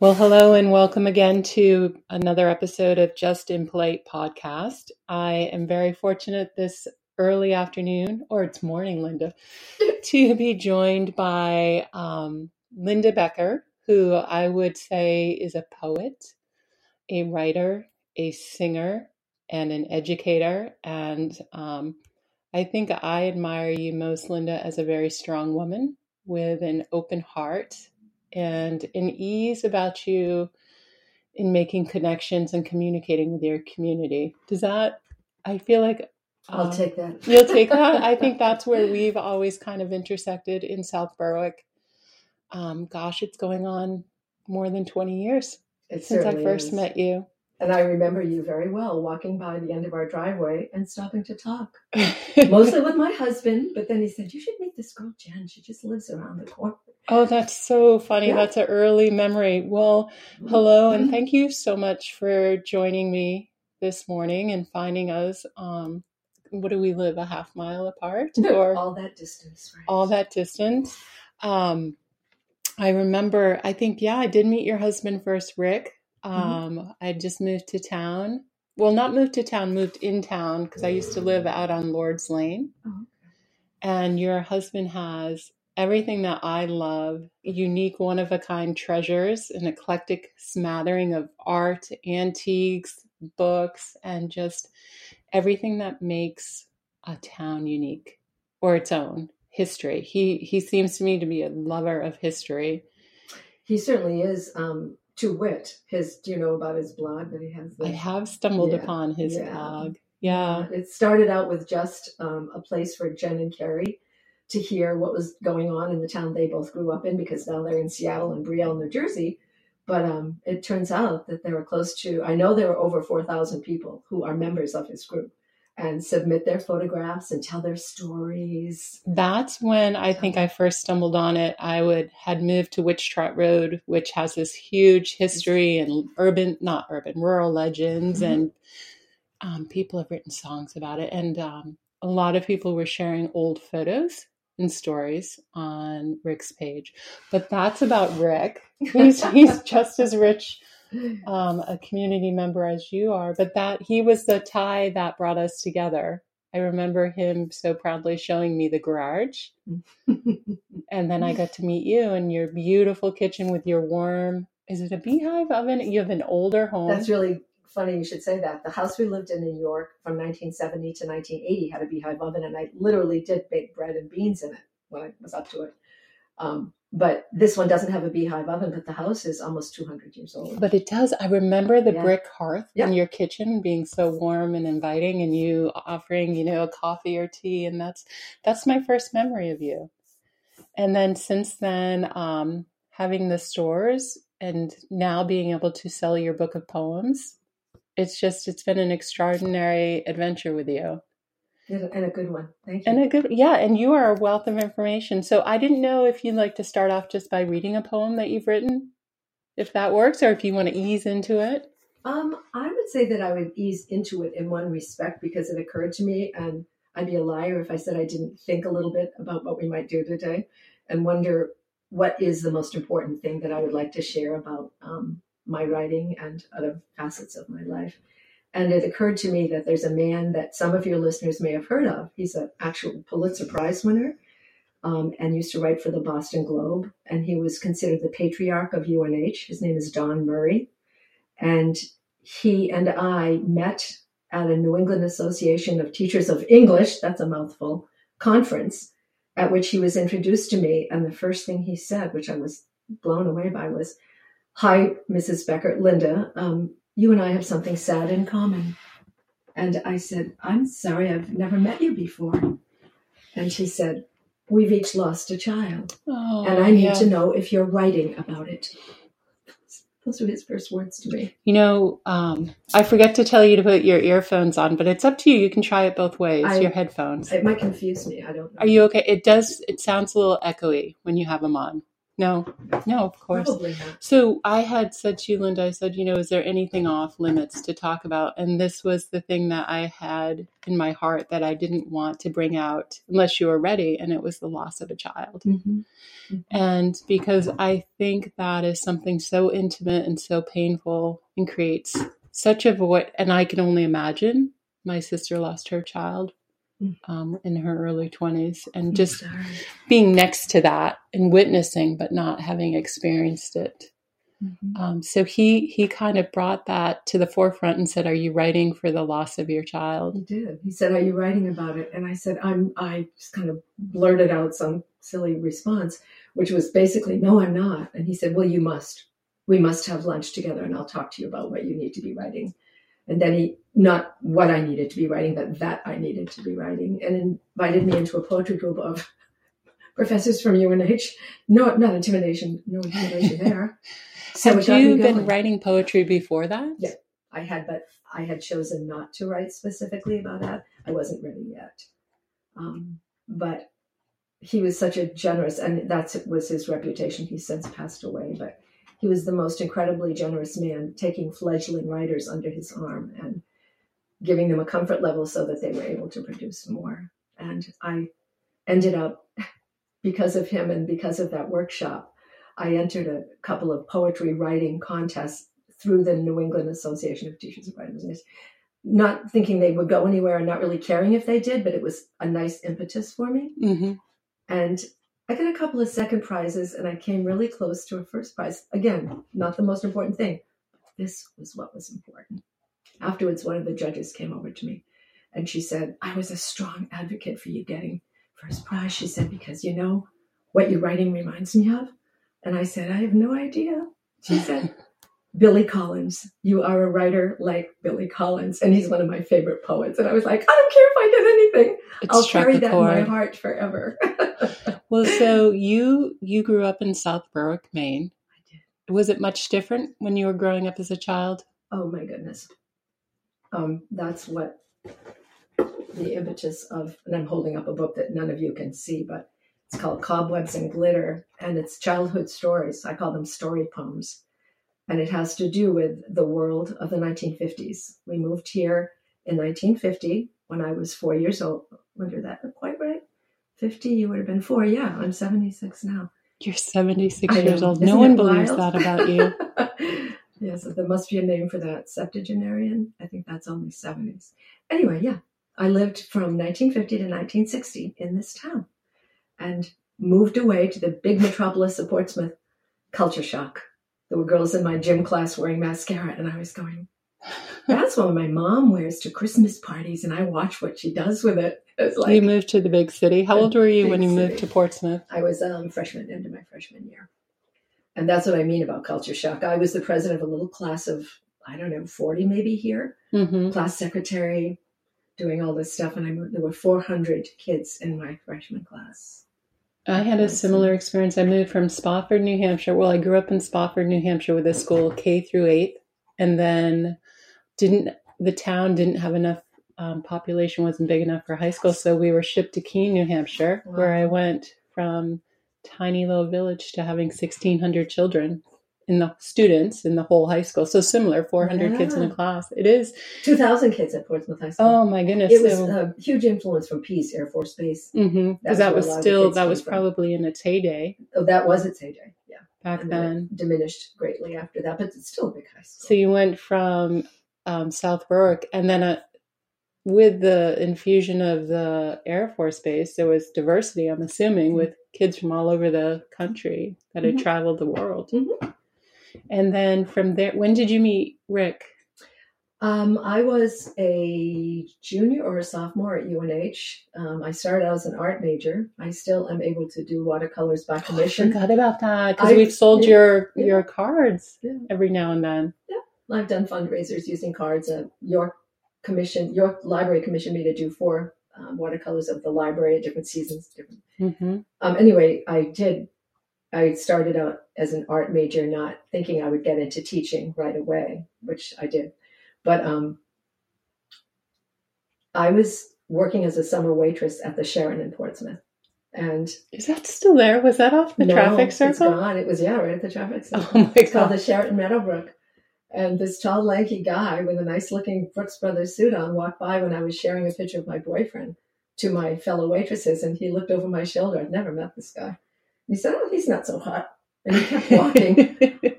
Well, hello and welcome again to another episode of Just in Impolite podcast. I am very fortunate this early afternoon, or it's morning, Linda, to be joined by um, Linda Becker, who I would say is a poet, a writer, a singer, and an educator. And um, I think I admire you most, Linda, as a very strong woman with an open heart and an ease about you in making connections and communicating with your community. Does that, I feel like I'll um, take that. you'll take that. I think that's where we've always kind of intersected in South Berwick. Um, gosh, it's going on more than 20 years it since I first is. met you. And I remember you very well walking by the end of our driveway and stopping to talk, mostly with my husband. But then he said, You should meet this girl, Jen. She just lives around the corner. Oh, that's so funny. Yeah. That's an early memory. Well, hello, and thank you so much for joining me this morning and finding us. Um, what do we live a half mile apart or all that distance? Right? All that distance. Um, I remember. I think yeah, I did meet your husband first, Rick Mm-hmm. Um, mm-hmm. I just moved to town. Well, not moved to town, moved in town because I used to live out on Lord's Lane. Oh. And your husband has everything that I love unique, one of a kind treasures, an eclectic smattering of art, antiques, books, and just everything that makes a town unique or its own history. He he seems to me to be a lover of history. He certainly is. Um, to wit, his do you know about his blog that he has? The, I have stumbled yeah, upon his yeah. blog. Yeah. It started out with just um, a place for Jen and Carrie to hear what was going on in the town they both grew up in because now they're in Seattle and Brielle, New Jersey. But um, it turns out that there were close to, I know there were over 4,000 people who are members of his group and submit their photographs and tell their stories. That's when I think I first stumbled on it. I would had moved to Witch Trot Road, which has this huge history and urban, not urban, rural legends, mm-hmm. and um, people have written songs about it. And um, a lot of people were sharing old photos and stories on Rick's page. But that's about Rick. He's he's just as rich um, a community member as you are, but that he was the tie that brought us together. I remember him so proudly showing me the garage. and then I got to meet you in your beautiful kitchen with your warm, is it a beehive oven? You have an older home. That's really funny you should say that. The house we lived in in New York from 1970 to 1980 had a beehive oven, and I literally did bake bread and beans in it when I was up to it. Um, but this one doesn't have a beehive oven, but the house is almost 200 years old. But it does. I remember the yeah. brick hearth yeah. in your kitchen being so warm and inviting, and you offering, you know, a coffee or tea, and that's that's my first memory of you. And then since then, um, having the stores and now being able to sell your book of poems, it's just it's been an extraordinary adventure with you and a good one. Thank you. And a good, yeah. And you are a wealth of information. So I didn't know if you'd like to start off just by reading a poem that you've written, if that works, or if you want to ease into it. Um, I would say that I would ease into it in one respect because it occurred to me, and I'd be a liar if I said I didn't think a little bit about what we might do today and wonder what is the most important thing that I would like to share about um, my writing and other facets of my life. And it occurred to me that there's a man that some of your listeners may have heard of. He's an actual Pulitzer Prize winner um, and used to write for the Boston Globe. And he was considered the patriarch of UNH. His name is Don Murray. And he and I met at a New England Association of Teachers of English, that's a mouthful, conference, at which he was introduced to me. And the first thing he said, which I was blown away by, was, Hi, Mrs. Becker, Linda. Um, you and I have something sad in common. And I said, I'm sorry, I've never met you before. And she said, We've each lost a child. Oh, and I need yeah. to know if you're writing about it. Those were his first words to me. You know, um, I forget to tell you to put your earphones on, but it's up to you. You can try it both ways. I, your headphones. It might confuse me. I don't. Know. Are you okay? It does. It sounds a little echoey when you have them on. No, no, of course. Probably not. So I had said to you, Linda, I said, you know, is there anything off limits to talk about? And this was the thing that I had in my heart that I didn't want to bring out unless you were ready, and it was the loss of a child. Mhm. And because I think that is something so intimate and so painful and creates such a void. And I can only imagine my sister lost her child. Um, in her early 20s and just being next to that and witnessing, but not having experienced it. Mhm. Um, so he he kind of brought that to the forefront and said, "Are you writing for the loss of your child?" He did. He said, "Are you writing about it?" And I said, "I'm." I just kind of blurted out some silly response, which was basically, "No, I'm not." And he said, "Well, you must. We must have lunch together, and I'll talk to you about what you need to be writing." And then he, not what I needed to be writing, but that I needed to be writing, and invited me into a poetry group of professors from UNH. No, not intimidation. No intimidation there. So it you been writing poetry before that? Yeah. I had, but I had chosen not to write specifically about that. I wasn't ready yet. Um, but he was such a generous, and that was his reputation. He's since passed away, but he was the most incredibly generous man, taking fledgling writers under his arm and giving them a comfort level so that they were able to produce more. And I ended up, because of him and because of that workshop, I entered a couple of poetry writing contests through the New England Association of Teachers of Writing not thinking they would go anywhere and not really caring if they did, but it was a nice impetus for me. hmm And I got a couple of second prizes and I came really close to a first prize. Again, not the most important thing. This was what was important. Afterwards, one of the judges came over to me and she said, I was a strong advocate for you getting first prize. She said, because you know what your writing reminds me of? And I said, I have no idea. She said, Billy Collins. You are a writer like Billy Collins. And he's one of my favorite poets. And I was like, I don't care if I get anything. It I'll carry that in my heart forever. Well, so you you grew up in South Berwick, Maine. I did. Was it much different when you were growing up as a child? Oh my goodness. Um, that's what the impetus of, and I'm holding up a book that none of you can see, but it's called Cobwebs and Glitter, and it's childhood stories. I call them story poems. And it has to do with the world of the 1950s. We moved here in 1950 when I was four years old. Wonder that quite right? 50, you would have been four. Yeah, I'm 76 now. You're 76 I years know. old. Isn't no one believes that about you. yes, there must be a name for that. Septuagenarian. I think that's only 70s. Anyway, yeah, I lived from 1950 to 1960 in this town and moved away to the big metropolis of Portsmouth. Culture shock. There were girls in my gym class wearing mascara, and I was going, that's what my mom wears to Christmas parties, and I watch what she does with it. It's like you moved to the big city. How old were you when you moved to Portsmouth? I was um, freshman into my freshman year. And that's what I mean about culture shock. I was the president of a little class of, I don't know, 40 maybe here, hmm class secretary, doing all this stuff. And I moved, there were 400 kids in my freshman class. I had a similar experience. I moved from Spofford, New Hampshire. Well, I grew up in Spofford, New Hampshire, with a school K through eighth, and then didn't the town didn't have enough um, population, wasn't big enough for high school, so we were shipped to Keene, New Hampshire, where I went from tiny little village to having sixteen hundred children in the students in the whole high school. So similar, four hundred kids in a class. It is. 2,000 kids at Portsmouth High School. Oh my goodness! it was so, a huge influence from Pease Air Force Base. mhm, 'cause that's that was a lot of the still that was from. probably in its heyday Oh, that was its heyday. Yeah. back And then then. diminished greatly after that, but it's still a big high school. So you went from um, South Berwick, and then uh, with the infusion of the Air Force Base, there was diversity. I'm assuming with kids from all over the country that had Mhm. traveled the world. Mhm. And then from there, when did you meet Rick? Um, I was a junior or a sophomore at UNH. Um, I started out as an art major. I still am able to do watercolors by I commission. forgot about that because we've sold yeah, your yeah. your cards Yeah. every now and then. Yeah, I've done fundraisers using cards. Uh, York Commission, York Library commissioned me to do four um, watercolors of the library at different seasons. Different. hmm Um, anyway, I did. I started out as an art major, not thinking I would get into teaching right away, which I did. But um, I was working as a summer waitress at the Sharon in Portsmouth, And Is that still there? Was that off the no, traffic It's circle? gone. It was yeah, right at the traffic circle. Oh my It's called god. the Sheraton Meadowbrook. And this tall, lanky guy with a nice looking Brooks Brothers suit on walked by when I was sharing a picture of my boyfriend to my fellow waitresses, and he looked over my shoulder. I'd never met this guy. He said, Oh, he's not so hot. And he kept walking.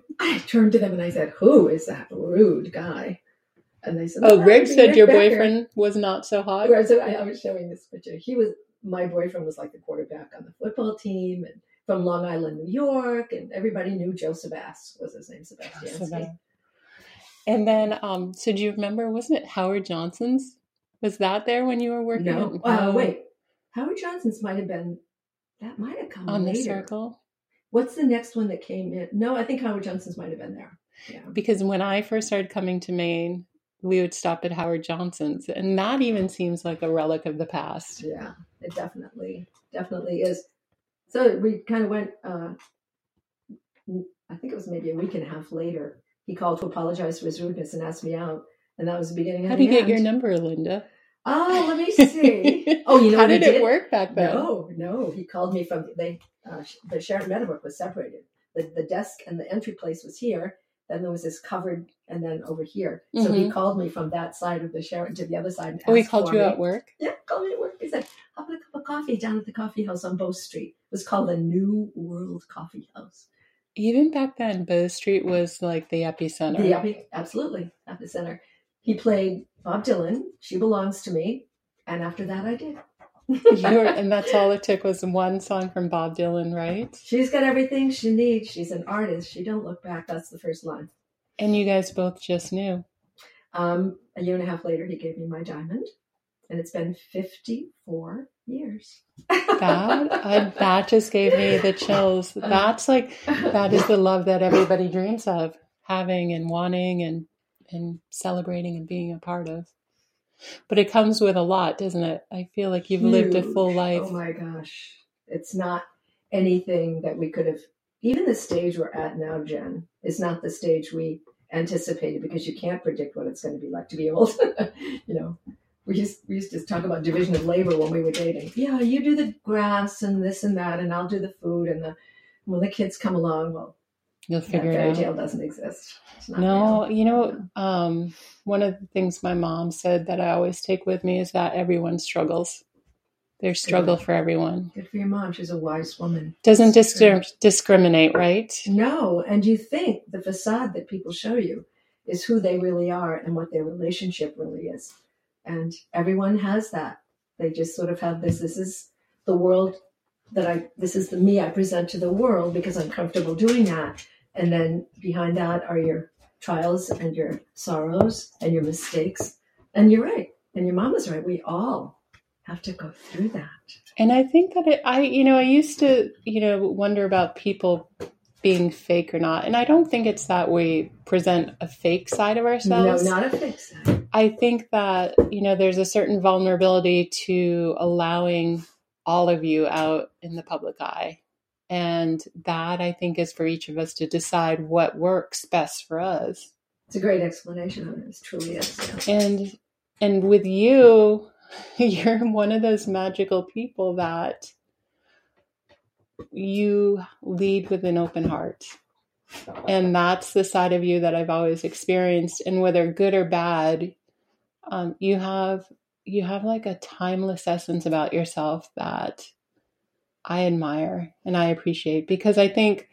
I turned to them and I said, Who is that rude guy? And they said, oh, Rick would be said your Becker." boyfriend was not so hot. Whereas I, I was showing this picture. He was my boyfriend was like the quarterback on the football team and from Long Island, New York, and everybody knew Joe Sebas was his name, Sebastiansky. And then, um, so do you remember? Wasn't it Howard Johnson's? Was that there when you were working? No, at- uh, wait. Howard Johnson's might have been that might have come on the circle. What's the next one that came in? No, I think Howard Johnson's might have been there. Yeah. Because when I first started coming to Maine, we would stop at Howard Johnson's, and that even seems like a relic of the past. Yeah, it definitely, definitely is. So we kind of went. Uh, I think it was maybe a week and a half later. He called to apologize for his rudeness and asked me out, and that was the beginning. How do you the get your number, Linda? Oh, let me see. Oh, you know how what did it did? work back then? No, no. He called me from they. Uh, the Sheraton Meadowbrook was separated. The the desk and the entry place was here. Then there was this covered, and then over here. So he called me from that side of the Sheraton to the other side. And Oh, he called you me. at work. Yeah, called me at work. He said, "How about a cup of coffee down at the coffee house on Bow Street?" It was called the New World Coffee House. Even back then, Bow Street was like the epicenter. Yeah, we- absolutely at the center. He played Bob Dylan. She belongs to me, and after that, I did. You were, and that's all it took was one song from Bob Dylan, right? She's got everything she needs. She's an artist. She don't look back. That's the first line. And you guys both just knew. Um, a year and a half later, he gave me my diamond, and it's been 54 years. That I, that just gave me the chills. That's like that is the love that everybody dreams of having and wanting and and celebrating and being a part of. But it comes with a lot, doesn't it? I feel like you've lived a full life. Oh my gosh. It's not anything that we could have, even the stage we're at now, Jen, is not the stage we anticipated because you can't predict what it's going to be like to be old. you know, we used, we used to talk about division of labor when we were dating. Yeah, you do the grass and this and that, and I'll do the food. And the when the kids come along, well, You'll figure fairy it out. tale doesn't exist. No, real. you know, um, one of the things my mom said that I always take with me is that everyone struggles. There's struggle for everyone. Good for your mom. She's a wise woman. Doesn't dis- discriminate, right? No, and you think the facade that people show you is who they really are and what their relationship really is. And everyone has that. They just sort of have this this is the world that I this is the me I present to the world because I'm comfortable doing that. And then behind that are your trials and your sorrows and your mistakes. And you're right. And your mama's right. We all have to go through that. And I think that it, I, you know, I used to, you know, wonder about people being fake or not. And I don't think it's that we present a fake side of ourselves. No, not a fix. I think that, you know, there's a certain vulnerability to allowing all of you out in the public eye. And that I think is for each of us to decide what works best for us. It's a great explanation of it. It truly is. Yeah. And and with you, you're one of those magical people that you lead with an open heart. And that's the side of you that I've always experienced. And whether good or bad, um, you have you have like a timeless essence about yourself that I admire and I appreciate because I think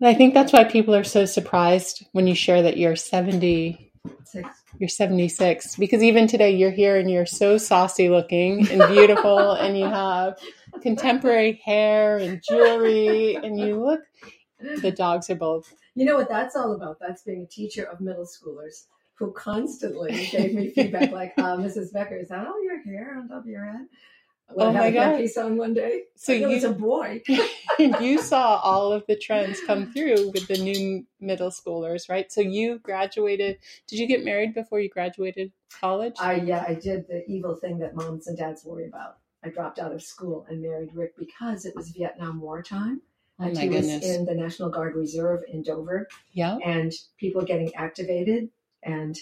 and I think that's why people are so surprised when you share that you're 70 Six. you're 76 because even today you're here and you're so saucy looking and beautiful and you have contemporary hair and jewelry and you look the dogs are both You know what that's all about? That's being a teacher of middle schoolers who constantly gave me feedback like, uh, Mrs. Becker, is that all your hair on top of your head? Oh my God. headpiece on one day. So it was a boy. you saw all of the trends come through with the new middle schoolers right so you graduated did you get married before you graduated college I yeah, I did the evil thing that moms and dads worry about. I dropped out of school and married Rick because it was Vietnam War time. oh and my he was in the National Guard Reserve in Dover. yeah and people getting activated and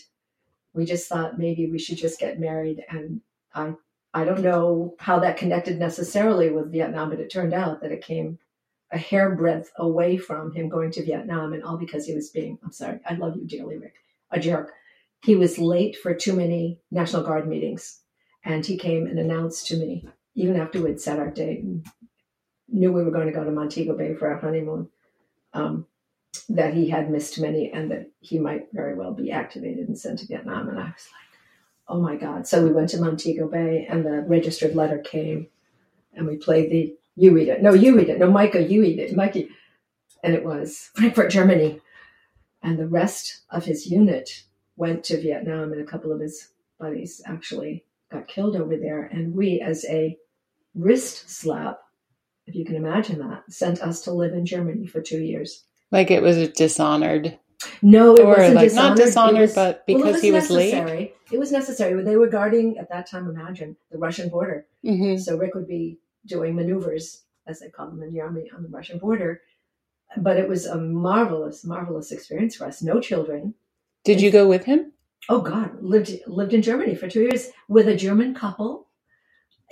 we just thought maybe we should just get married and i I don't know how that connected necessarily with Vietnam, but it turned out that it came a hairbreadth away from him going to Vietnam, and all because he was being, I'm sorry, I love you dearly, Rick, a jerk. He was late for too many National Guard meetings, and he came and announced to me, even after we'd set our date and knew we were going to go to Montego Bay for our honeymoon, um, that he had missed many and that he might very well be activated and sent to Vietnam. And I was like, oh my God. So we went to Montego Bay, and the registered letter came, and we played the you read it. No, you read it. No, Micah, you read it. Mikey. And it was Frankfurt, Germany. And the rest of his unit went to Vietnam, and a couple of his buddies actually got killed over there. And we, as a wrist slap, if you can imagine that, sent us to live in Germany for two years. Like it was dishonored. No, it or wasn't like dishonored. not dishonored, was- but well, because he was late. necessary. It was necessary. They were guarding at that time. Imagine the Russian border. hmm So Rick would be doing maneuvers, as they call them in the army, on the Russian border. But it was a marvelous, marvelous experience for us. No children. Did you go with him? Oh God, lived lived in Germany for two years with a German couple,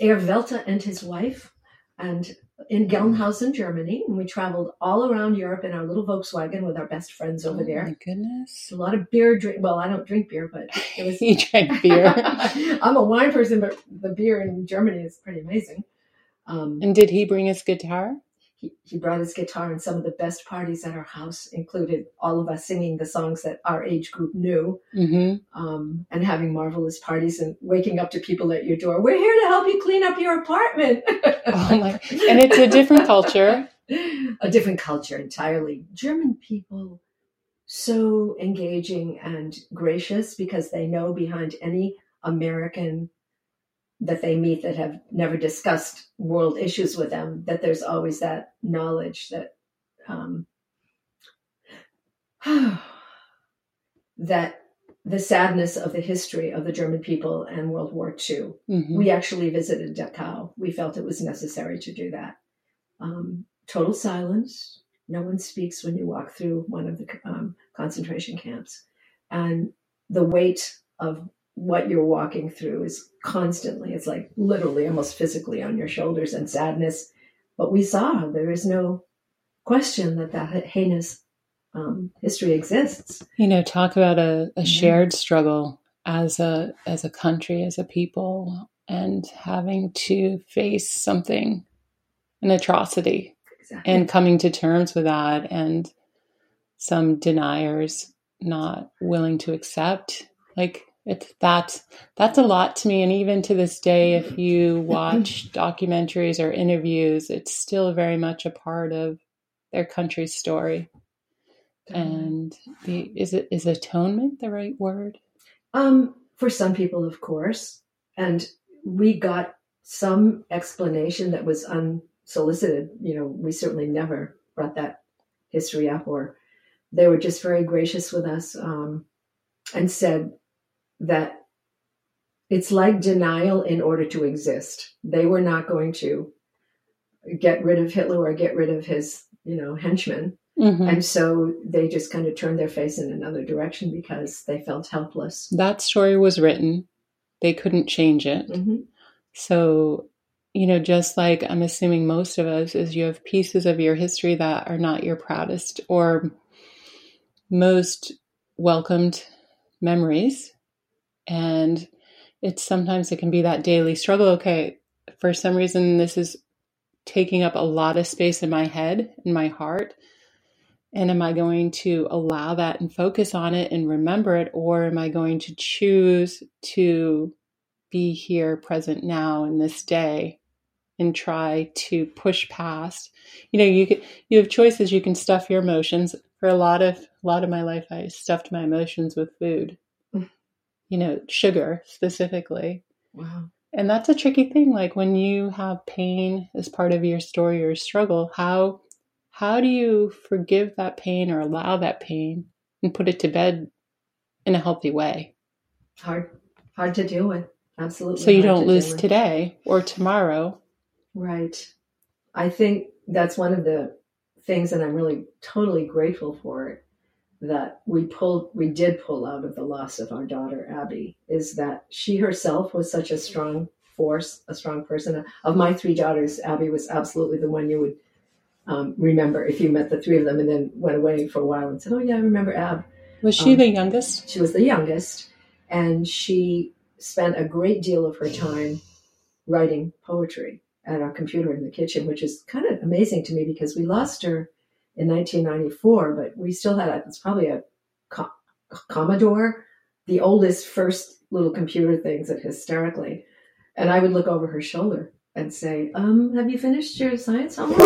Welter and his wife, and in Gelnhausen, Germany. And we traveled all around Europe in our little Volkswagen with our best friends over oh there. my goodness. A lot of beer drink. Well, I don't drink beer, but it was he drank beer. I'm a wine person, but the beer in Germany is pretty amazing. Um, and did he bring his guitar? He, he brought his guitar, and some of the best parties at our house included all of us singing the songs that our age group knew, hmm um, and having marvelous parties and waking up to people at your door. We're here to help you clean up your apartment. Oh my! And it's a different culture. a different culture entirely. German people so engaging and gracious because they know behind any American that they meet that have never discussed world issues with them that there's always that knowledge that um, that the sadness of the history of the German people and World War II hmm we actually visited Dachau. We felt it was necessary to do that. Um, total silence. No one speaks when you walk through one of the um, concentration camps. And the weight of what you're walking through is constantly, it's like literally almost physically on your shoulders and sadness. But we saw there is no question that that heinous um, history exists. You know, talk about a, a Mhm. shared struggle as a as a country, as a people, and having to face something, an atrocity, Exactly. and coming to terms with that, and some deniers not willing to accept. Like it's that's that's a lot to me, and even to this day, if you watch documentaries or interviews, it's still very much a part of their country's story. And the is it is atonement the right word? Um, for some people, of course. And we got some explanation that was unsolicited. You know, we certainly never brought that history up, or they were just very gracious with us um, and said that it's like denial in order to exist. They were not going to get rid of Hitler or get rid of his, you know, henchmen. Mhm. And so they just kind of turned their face in another direction because they felt helpless. That story was written. They couldn't change it. Mhm. So, you know, just like I'm assuming most of us is you have pieces of your history that are not your proudest or most welcomed memories. And it's sometimes it can be that daily struggle. Okay, for some reason, this is taking up a lot of space in my head, in my heart. And am I going to allow that and focus on it and remember it? Or am I going to choose to be here present now in this day and try to push past you know you you have choices you can stuff your emotions for a lot of a lot of my life i stuffed my emotions with food. You know sugar specifically Wow. and that's a tricky thing like when you have pain as part of your story or struggle how how do you forgive that pain or allow that pain and put it to bed in a healthy way Hard, hard to deal with. Absolutely. so you don't to lose today or tomorrow Right. I think that's one of the things, that I'm really totally grateful for it, that we pulled, we did pull out of the loss of our daughter, Abby, is that she herself was such a strong force, a strong person. Of my three daughters, Abby was absolutely the one you would um, remember if you met the three of them and then went away for a while and said, "Oh yeah, I remember Ab." Was she um, the youngest? She was the youngest, and she spent a great deal of her time writing poetry at our computer in the kitchen, which is kind of amazing to me because we lost her in 1994, but we still had a, it's probably a, a Commodore, the oldest first little computer things that hysterically. And I would look over her shoulder and say, um, have you finished your science homework?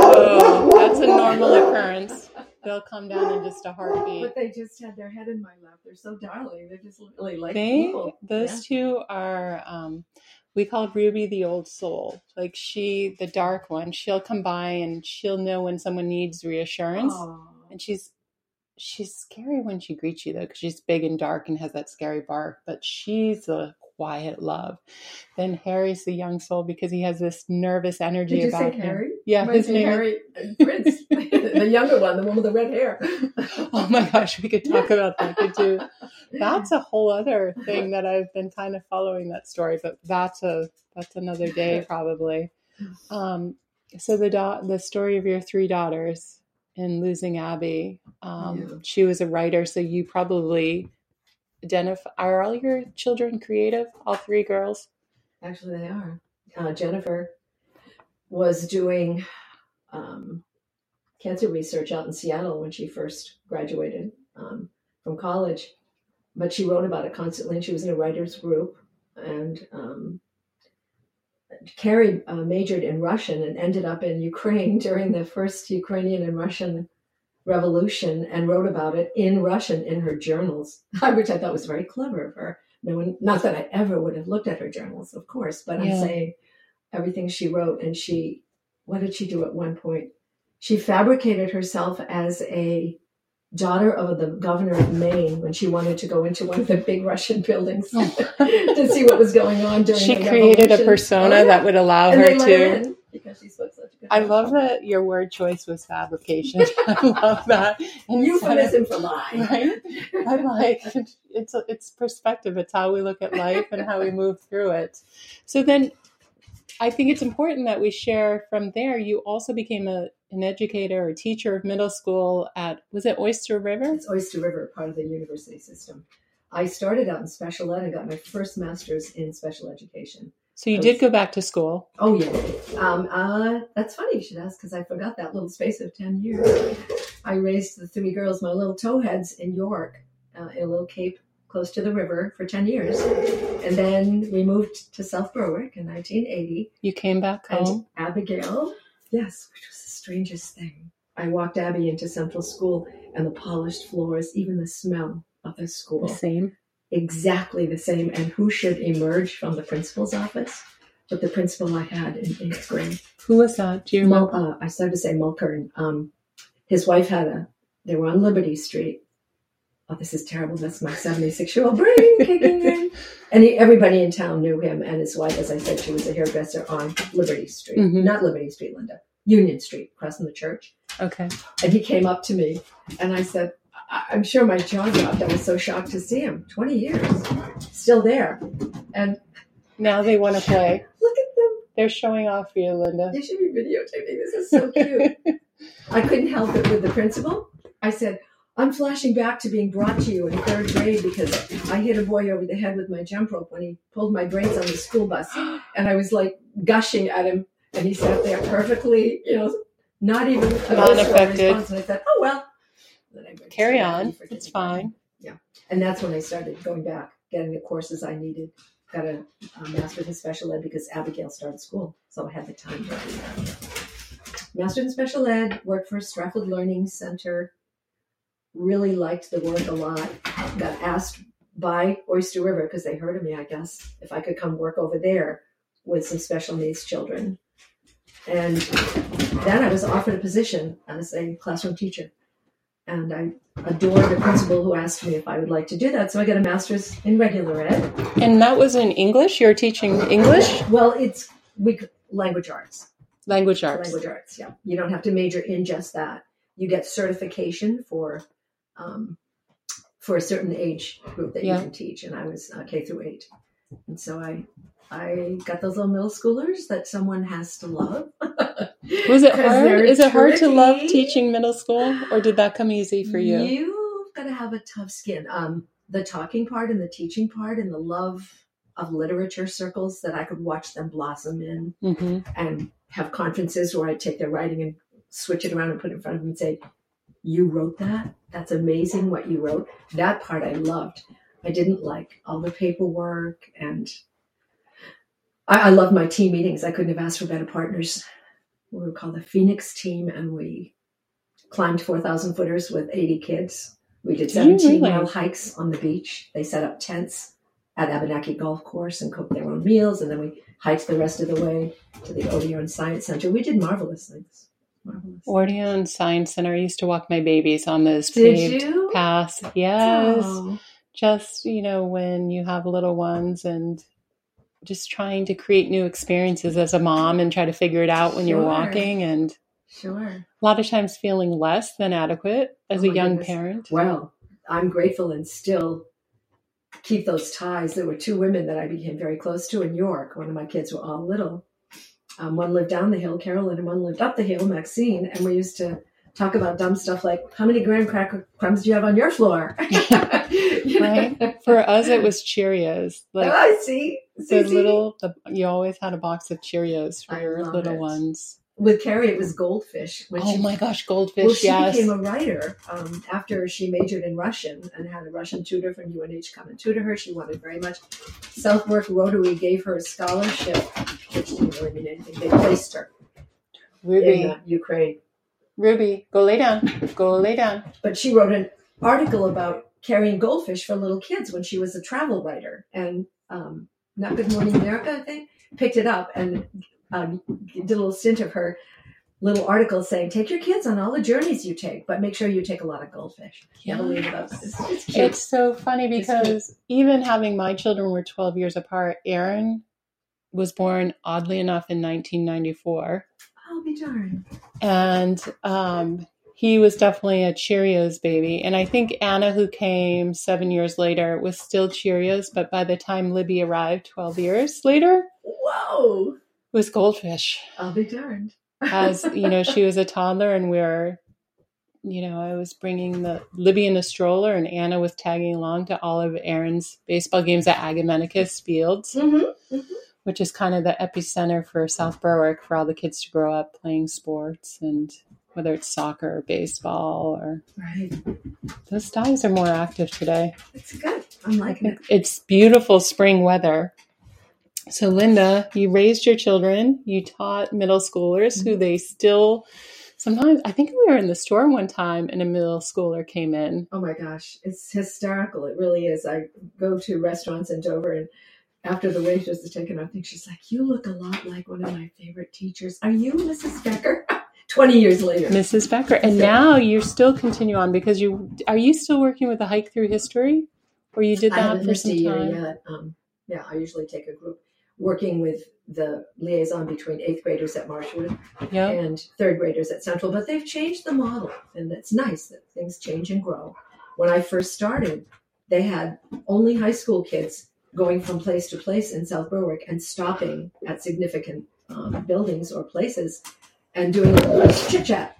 Oh, that's a normal occurrence. They'll come down in just a heartbeat. But they just had their head in my lap. They're so darling. They're just really like they, people. Those yeah. two are, um, we call Ruby the old soul. Like she, the dark one, she'll come by and she'll know when someone needs reassurance. Aww. And she's she's scary when she greets you though, because she's big and dark and has that scary bark. But she's a quiet love. Then Harry's the young soul because he has this nervous energy Did you about say him. Harry? Yeah, his name Harry Prince, the younger one, the one with the red hair. oh my gosh, we could talk about that too. That's a whole other thing that I've been kind of following that story, but that's a that's another day probably. Um, so the da- the story of your three daughters and losing Abby. Um, yeah. She was a writer, so you probably identify. Are all your children creative? All three girls? Actually, they are. Uh, Jennifer was doing um, cancer research out in Seattle when she first graduated um, from college, but she wrote about it constantly. And she was in a writers group, and um, Carrie uh, majored in Russian and ended up in Ukraine during the first Ukrainian and Russian revolution and wrote about it in Russian in her journals, which I thought was very clever of her. No one, not that I ever would have looked at her journals, of course, but yeah. I'm saying everything she wrote. And she, what did she do at one point? She fabricated herself as a daughter of the governor of Maine when she wanted to go into one of the big Russian buildings oh. to see what was going on during. She created a persona oh, yeah. that would allow and her to. Because she spoke such good. I love that your word choice was fabrication. I love that. Euphemism for lie, right? I'm like, it's it's perspective. It's how we look at life and how we move through it. So then, I think it's important that we share from there. You also became a an educator or teacher of middle school at was it Oyster River? It's Oyster River, part of the university system. I started out in special ed and got my first master's in special education. So you was, did go back to school? Oh yeah. Um, uh, that's funny you should ask because I forgot that little space of ten years. I raised the three girls, my little towheads, in York, uh, in a little cape close to the river for 10 years. And then we moved to South Berwick in 1980. You came back home? Abigail, yes, which was strangest thing. I walked Abby into Central School and the polished floors, even the smell of the school. The same. Exactly the same. And who should emerge from the principal's office? But the principal I had in eighth grade. Who was that? Do you remember? uh, I started to say Mulkern. Um, his wife had a, they were on Liberty Street. Oh, this is terrible. That's my 76 year old brain kicking in. And he, everybody in town knew him and his wife. As I said, she was a hairdresser on Liberty Street. Mm-hmm. Not Liberty Street, Linda. Union Street, across from the church. Okay. And he came up to me, and I said, I'm sure my jaw dropped. I was so shocked to see him. 20 years, still there. And now they want to play. Look at them. They're showing off for you, Linda. They should be videotaping. This is so cute. I couldn't help it with the principal. I said, I'm flashing back to being brought to you in third grade because I hit a boy over the head with my jump rope when he pulled my braids on the school bus. And I was like gushing at him and he sat there perfectly, you know, not even unaffected. And I thought, oh well. Carry on. It's fine. Yeah. And that's when I started going back, getting the courses I needed. Got a, a master's in special ed because Abigail started school, so I had the time to do that. Master's in special ed, worked for Strafford Learning Center. Really liked the work a lot. Got asked by Oyster River because they heard of me, I guess, if I could come work over there with some special needs children and then I was offered a position as a classroom teacher. And I adored the principal who asked me if I would like to do that. So I got a master's in regular ed. And that was in English? You're teaching English? Well, it's we, language arts. Language arts. Language arts, yeah. You don't have to major in just that. You get certification for um, for a certain age group that yeah. you can teach. And I was uh, K through eight. And so I I got those little middle schoolers that someone has to love. Was it hard? Is it hard to love teaching middle school, or did that come easy for you? You've got to have a tough skin. Um, the talking part and the teaching part and the love of literature circles that I could watch them blossom in hmm and have conferences where I'd take their writing and switch it around and put it in front of them and say, You wrote that? That's amazing what you wrote. That part I loved. I didn't like all the paperwork and I, I loved my team meetings. I couldn't have asked for better partners. We were called the Phoenix team and we climbed 4,000 footers with 80 kids. We did Did you 17 really? mile hikes on the beach. They set up tents at Abenaki Golf Course and cooked their own meals. And then we hiked the rest of the way to the Odiorne Science Center. We did marvelous things. Marvelous. Odiorne Science Center. I used to walk my babies on those paved paths. Yes. Oh, Just, you know, when you have little ones and just trying to create new experiences as a mom and try to figure it out when you're walking and sure. a lot of times feeling less than adequate as Oh a young goodness. parent. Well, I'm grateful and still keep those ties. There were two women that I became very close to in York. One of my kids were all little. Um, one lived down the hill, Carolyn, and one lived up the hill, Maxine. And we used to talk about dumb stuff like, how many graham cracker crumbs do you have on your floor? You? Right. For us, it was Cheerios. Like I see. The See, see? little, the, you always had a box of Cheerios for I your little it. ones. With Carrie, it was goldfish. When Oh she- my gosh, goldfish! Well, she yes. became a writer um, after she majored in Russian and had a Russian tutor from UNH come and tutor her. She wanted very much. South Berwick Rotary gave her a scholarship, which didn't really mean anything. They placed her Ruby, in uh, Ukraine. Ruby, go lay down. Go lay down. But she wrote an article about carrying goldfish for little kids when she was a travel writer. And um, Not Good Morning America, I think, picked it up and um, did a little stint of her little article saying, take your kids on all the journeys you take, but make sure you take a lot of goldfish. Never leave it up. It's, it's cute. It's so funny because even having my children were 12 years apart, Aaron was born oddly enough in 1994. I'll be darned. And um, he was definitely a Cheerios baby. And I think Anna, who came seven years later, was still Cheerios. But by the time Libby arrived 12 years later, Whoa! was Goldfish. I'll be darned. As you know, she was a toddler, and we are you know, I was bringing the Libby in a stroller, and Anna was tagging along to all of Aaron's baseball games at Agamenticus Fields, Mm-hmm. which is kind of the epicenter for South Berwick for all the kids to grow up playing sports, and whether it's soccer or baseball or Right. those dogs are more active today. It's good. I'm liking it. It's beautiful spring weather. So, Linda, you raised your children, you taught middle schoolers who they still sometimes, I think we were in the store one time and a middle schooler came in. Oh my gosh, it's hysterical. It really is. I go to restaurants in Dover and after the waitress is taken, I think she's like, You look a lot like one of my favorite teachers. Are you Mrs. Becker? 20 years later. Mrs. Becker. And Yeah. now you still continue on because you are you still working with the hike through history? Or you did that for some year time? yet. Um, yeah, I usually take a group working with the liaison between eighth graders at Marshwood Yeah. and third graders at Central, but they've changed the model, and it's nice that things change and grow. When I first started, they had only high school kids going from place to place in South Berwick and stopping at significant um, buildings or places and doing a chit chat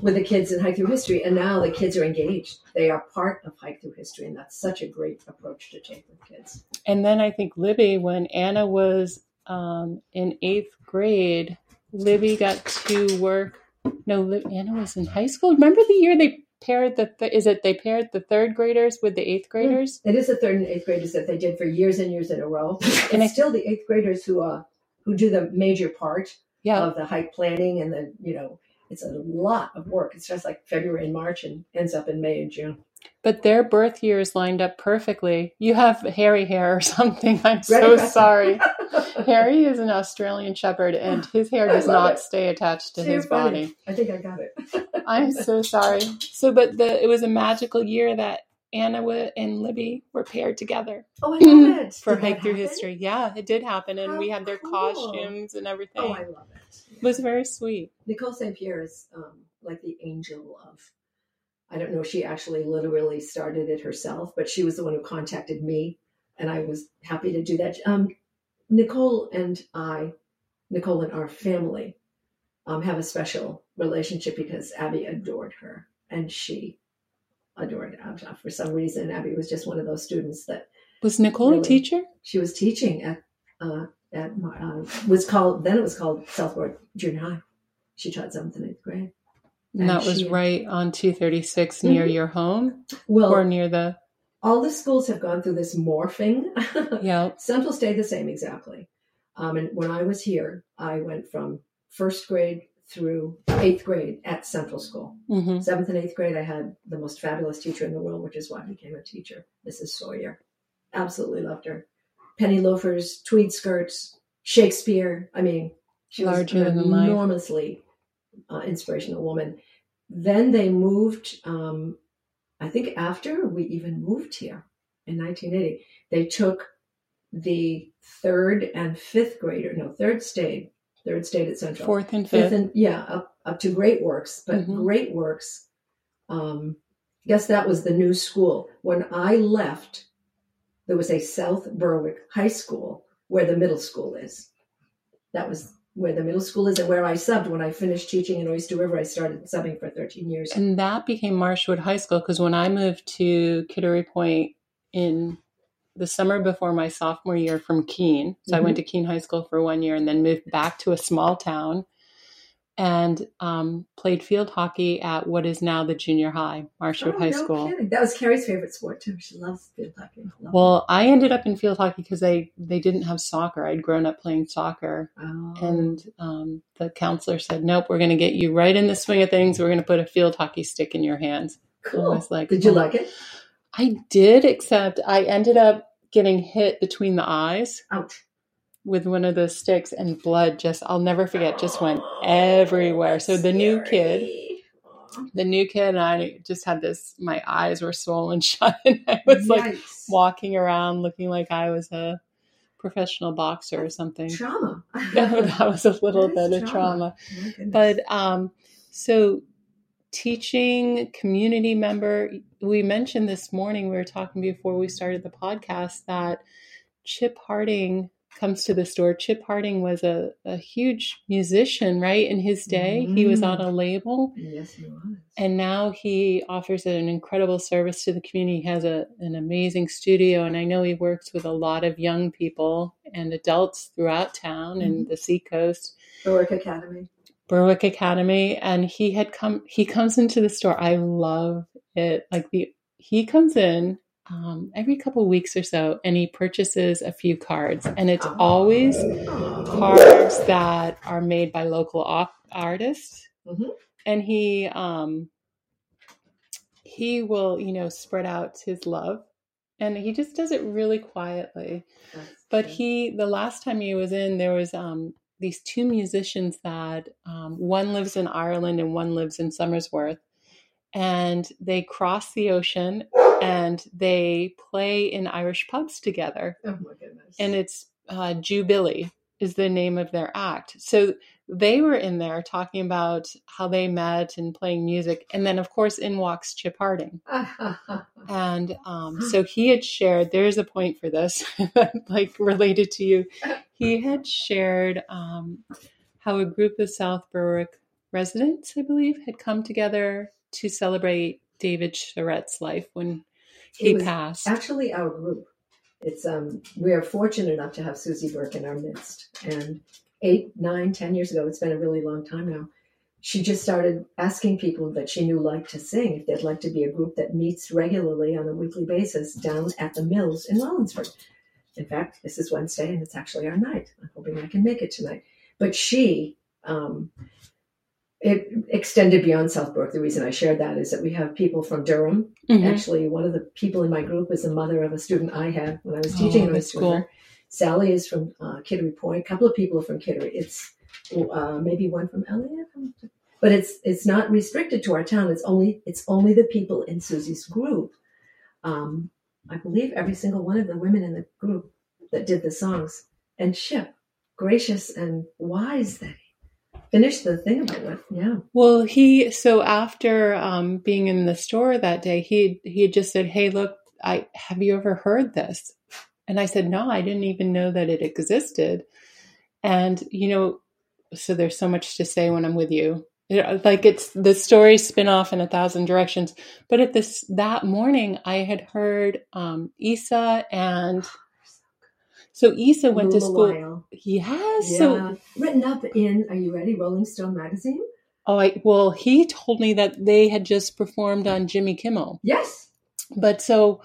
with the kids in hike through history. And now the kids are engaged; they are part of hike through history, and that's such a great approach to take with kids. And then I think Libby, when Anna was um, in eighth grade, Libby got to work. No, Lib- Anna was in high school. Remember the year they paired the? Th- is it they paired the third graders with the eighth graders? It is the third and eighth graders that they did for years and years in a row. And it's I- still the eighth graders who uh who do the major part Yeah. of the hike planning and the you know it's a lot of work. It's just like February and March and ends up in May and June. But their birth years lined up perfectly. You have hairy hair or something. I'm Red so sorry. Harry is an Australian Shepherd, and his hair does not it. stay attached to So his funny. body. I think I got it. I'm so sorry. So, but the it was a magical year that Anna and Libby were paired together Oh, I love it. for Did hike through happen? history. Yeah, it did happen, and How we had their cool. costumes and everything. Oh, I love it. Was very sweet. Nicole St. Pierre is um, like the angel of. I don't know if she actually literally started it herself, but she was the one who contacted me and I was happy to do that. Um, Nicole and I, Nicole and our family, um, have a special relationship because Abby adored her, and she adored Abby for some reason. Abby was just one of those students that was Nicole really, a teacher. She was teaching at uh, at uh, was called then it was called Southport Junior High. She taught seventh and eighth grade. And, and that was right on 236 mm-hmm. near your home? Well, or near the. All the schools have gone through this morphing. yeah. Central stayed the same exactly. Um, and when I was here, I went from first grade through eighth grade at Central School. Mm-hmm. Seventh and eighth grade, I had the most fabulous teacher in the world, which is why I became a teacher, Mrs. Sawyer. Absolutely loved her. Penny loafers, tweed skirts, Shakespeare. I mean, she Larger was an enormously uh, inspirational woman. Then they moved, um, I think after we even moved here in 1980, they took the third and fifth grader, no, third stayed, third stayed at Central. Fourth and fifth. fifth and, yeah, up, up to Great Works. But mm-hmm. Great Works, um, I guess that was the new school. When I left, there was a South Berwick High School where the middle school is. That was where the middle school is and where I subbed when I finished teaching in Oyster River. I started subbing for 13 years. And that became Marshwood High School because when I moved to Kittery Point in the summer before my sophomore year from Keene, so mm-hmm. I went to Keene High School for one year and then moved back to a small town and um, played field hockey at what is now the junior high, Marshwood oh, High no School. Kidding. That was Carrie's favorite sport too. She loves field hockey. Well. I ended up in field hockey because they they didn't have soccer. I'd grown up playing soccer, oh. and um, the counselor said, "Nope, we're going to get you right in the swing of things. We're going to put a field hockey stick in your hands." Cool. I was like, did you oh. like it? I did, except I ended up getting hit between the eyes. Ouch with one of those sticks and blood just I'll never forget just went everywhere. So the new kid the new kid and I just had this my eyes were swollen shut and I was like walking around looking like I was a professional boxer or something. Trauma. that was a little bit of trauma. trauma. But um so teaching community member we mentioned this morning we were talking before we started the podcast that Chip Harding comes to the store. Chip Harding was a, a huge musician, right? In his day, mm-hmm. he was on a mm. label. Yes, he was. And now he offers an incredible service to the community. He has a, an amazing studio, and I know he works with a lot of young people and adults throughout town mm-hmm. and the Seacoast. Berwick Academy. Berwick Academy, and he had come. He comes into the store. I love it. Like the he comes in um, every couple weeks or so, and he purchases a few cards, and it's always cards that are made by local op- artists. Mm-hmm. And he um, he will, you know, spread out his love, and he just does it really quietly. That's but true. he, the last time he was in, there was um, these two musicians that um, one lives in Ireland and one lives in Somersworth, and they cross the ocean and they play in Irish pubs together. Oh my goodness. And it's uh, Jubilee is the name of their act. So they were in there talking about how they met and playing music. And then, of course, in walks Chip Harding. and um, so he had shared, there's a point for this, like related to you. He had shared um, how a group of South Berwick residents, I believe, had come together to celebrate David Surette's life when he passed. Actually, our group. It's um, we are fortunate enough to have Susie Burke in our midst. And eight, nine, ten years ago, it's been a really long time now. She just started asking people that she knew like to sing if they'd like to be a group that meets regularly on a weekly basis down at the Mills in Rollinsford. In fact, this is Wednesday and it's actually our night. I'm hoping I can make it tonight. But she um, it extended beyond South Berwick. The reason I shared that is that we have people from Durham. Mm-hmm. Actually, one of the people in my group is the mother of a student I had when I was teaching oh, in school. Sally is from uh, Kittery Point. A couple of people are from Kittery. It's uh, maybe one from Eliot, but it's it's not restricted to our town. It's only it's only the people in Susie's group. Um, I believe every single one of the women in the group that did the songs and Chip, gracious and wise that finish the thing about it. Yeah. Well, he so after um, being in the store that day, he he just said, "Hey, look, I have you ever heard this?" And I said, No, I didn't even know that it existed. And, you know, so there's so much to say when I'm with you. like it's the story spin off in a thousand directions. But at this that morning, I had heard um, Isa and so Isa went Lula to school. Weil. Yes. Yeah. So Written up in, are you ready? Rolling Stone magazine. oh, I, well, he told me that they had just performed on Jimmy Kimmel. Yes. But so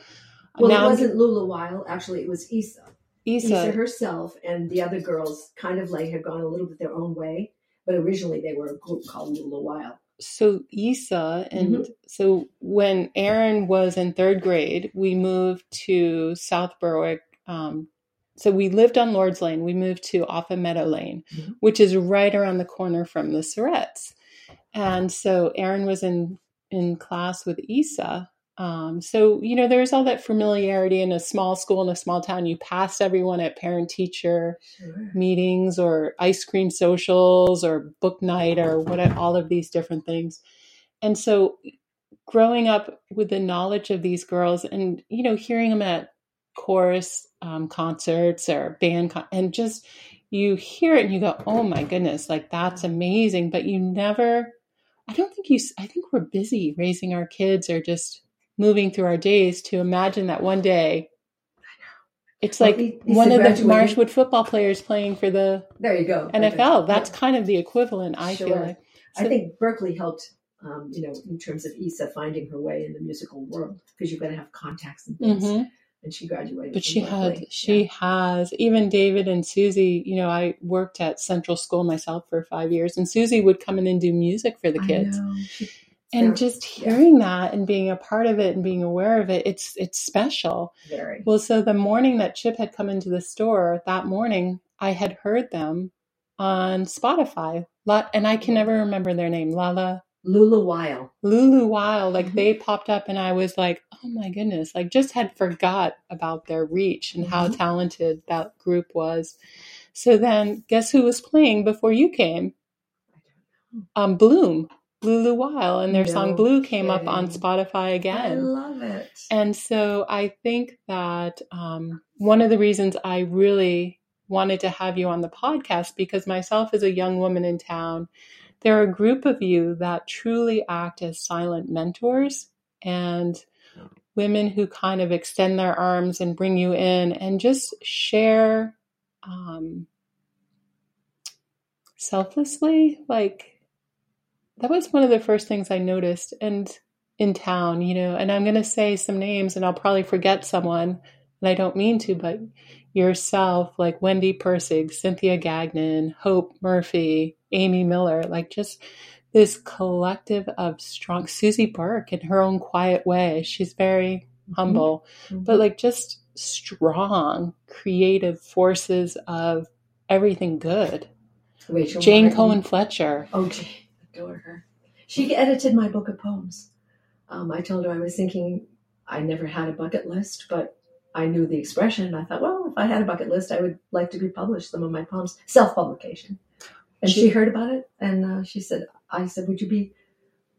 Well, now it wasn't Lula Wiles. Actually, it was Isa. Isa. Isa herself and the other girls kind of like had gone a little bit their own way, but originally they were a group called Lula Wiles. so Isa and Mm-hmm. so when Aaron was in third grade, we moved to South Berwick. Um, so we lived on Lord's Lane. We moved to off of Meadow Lane, Mhm. which is right around the corner from the Surettes. And so Aaron was in in class with Isa. Um, so you know, there's all that familiarity in a small school in a small town. You pass everyone at parent teacher Sure. meetings or ice cream socials or book night or what all of these different things. And so growing up with the knowledge of these girls and you know hearing them at chorus um, concerts or band con- and just you hear it and you go oh my goodness like that's amazing but you never i don't think you i think we're busy raising our kids or just moving through our days to imagine that one day it's like he one of the Marshwood football players playing for the There you go. NFL. That's kind of the equivalent, I feel Sure. like. I think Berklee helped, um, you know, in terms of Isa finding her way in the musical world because you've got to have contacts and things. Mhm. And she graduated. But she Berklee. had, she Yeah. has, even David and Susie, you know, I worked at Central School myself for five years, and Susie would come in and do music for the kids. And just yeah. hearing that and being a part of it and being aware of it, it's it's special. very. Well, so the morning that Chip had come into the store, that morning I had heard them on Spotify. And I can never remember their name. Lala Lula Wiles. Lulu Wild, like Mhm. they popped up, and I was like, oh my goodness, like just had forgot about their reach and how Mhm. talented that group was. So then, guess who was playing before you came? Um, Bloom, Lulu Wild, and their song Blue came up on kidding. Spotify I again. love it. And so I think that um, one of the reasons I really wanted to have you on the podcast because myself as a young woman in town, there are a group of you that truly act as silent mentors and women who kind of extend their arms and bring you in and just share um, selflessly. Like that was one of the first things I noticed. And in town, you know, and I'm going to say some names and I'll probably forget someone, and I don't mean to, but yourself, like Wendy Persig, Cynthia Gagnon, Hope Murphy, Amy Miller, like just this collective of strong Susie Burke in her own quiet way. She's very humble, Mhm. but like just strong creative forces of everything good. Rachel Jane Martin. Cohen Fletcher. Oh, Jane, adore her. She edited my book of poems. Um, I told her I was thinking I never had a bucket list, but I knew the expression. I thought, well, if I had a bucket list, I would like to be published some of my poems, self publication. And she, She- heard about it, and uh, she said, "I said, would you be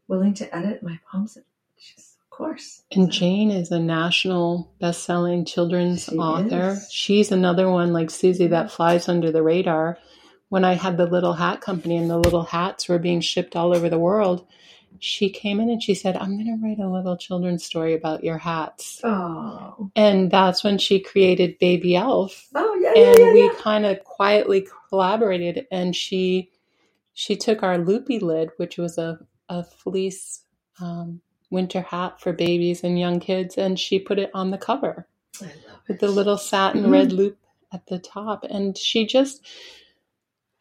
willing to edit my poems?" She said, "Of course." And Jane is a national best-selling children's She author. is. She's another one like Susie that flies under the radar. When I had the little hat company and the little hats were being shipped all over the world, she came in and she said, "I'm going to write a little children's story about your hats." Oh, And that's when she created Baby Elf oh yeah, and yeah, we yeah. kind of quietly collaborated and she she took our loopy lid which was a, a fleece um, winter hat for babies and young kids and she put it on the cover with it. the little satin Mhm. red loop at the top and she just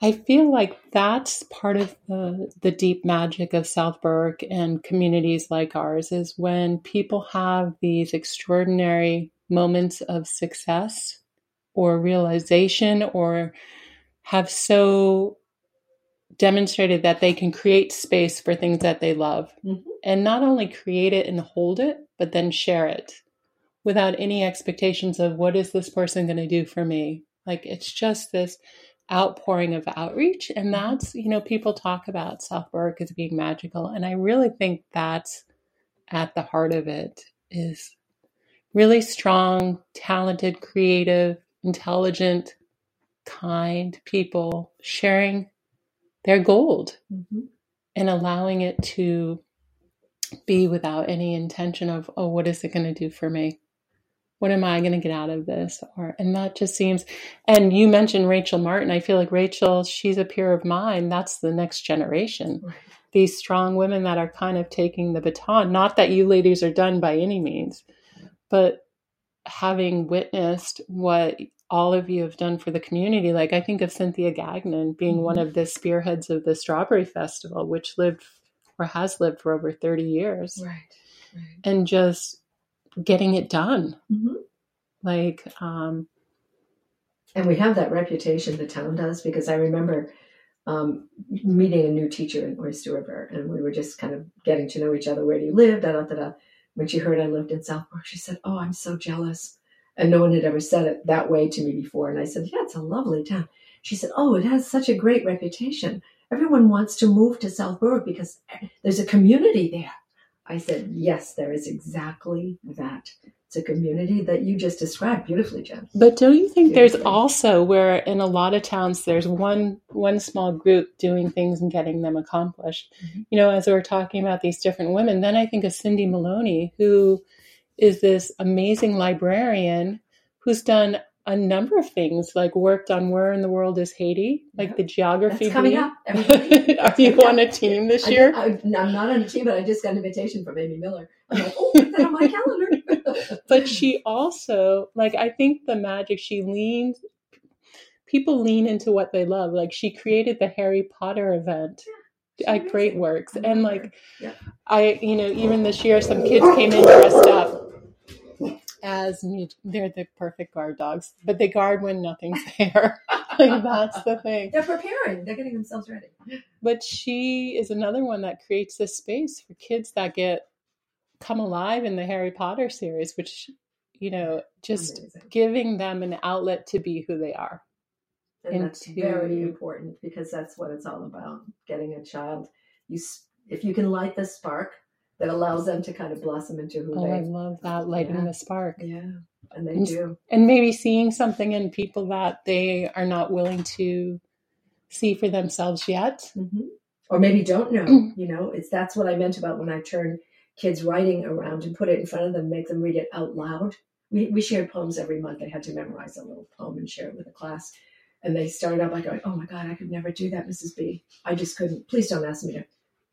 i feel like that's part of the the deep magic of south berwick and communities like ours is when people have these extraordinary moments of success or realization or have so demonstrated that they can create space for things that they love Mhm. and not only create it and hold it but then share it without any expectations of what is this person going to do for me like it's just this outpouring of outreach and that's you know people talk about self work as being magical and i really think that's at the heart of it is really strong, talented, creative, intelligent, kind people sharing their gold Mm-hmm. and allowing it to be without any intention of, oh, what is it going to do for me? What am I going to get out of this? Or, and that just seems, and you mentioned Rachel Martin. I feel like Rachel, she's a peer of mine. That's the next generation. Right. These strong women that are kind of taking the baton. Not that you ladies are done by any means, but having witnessed what all of you have done for the community, like I think of Cynthia Gagnon being Mhm. one of the spearheads of the Strawberry Festival, which lived or has lived for over 30 years, Right. Right. and just getting it done. Mm-hmm. Like, um, And we have that reputation, the town does, because I remember um, meeting a new teacher in Oyster River, and we were just kind of getting to know each other. Where do you live? Da, da, da, da. When she heard I lived in Southport, she said, Oh, I'm so jealous. And no one had ever said it that way to me before. And I said, Yeah, it's a lovely town. She said, Oh, it has such a great reputation. Everyone wants to move to South Berwick because there's a community there. I said, Yes, there is exactly that. It's a community that you just described beautifully, Jen. but don't you think there's also where in a lot of towns there's one one small group doing things and getting them accomplished? Mhm. You know, as we're talking about these different women, then I think of Cindy Maloney, who is this amazing librarian who's done a number of things, like worked on where in the world is Haiti, like Yep. the geography. That's coming up. Are you on a team this I, year? I, I'm not on a team, but I just got an invitation from Amy Miller. I'm like, oh, put that on my calendar. but she also like i think the magic she leans people lean into what they love like she created the harry potter event at great works and like. Yep. i you know even this year some kids came in dressed up as they're the perfect guard dogs but they guard when nothing's there like that's the thing They're preparing. They're getting themselves ready. but she is another one that creates this space for kids that get come alive in the harry potter series which you know just Amazing. giving them an outlet to be who they are. And that's very important because that's what it's all about. Getting a child, you if you can light the spark that allows them to kind of blossom into who Oh, I they. love that lighting Yeah. the spark. Yeah, and they And- do. And maybe seeing something in people that they are not willing to see for themselves yet. hmm Or maybe don't know. You know, it's that's what I meant about when I turn kids writing around and put it in front of them, make them read it out loud. We we shared poems every month. They had to memorize a little poem and share it with the class. And they started out by going, "Oh my God, I could never do that, Mrs. B. I just couldn't. Please don't ask me to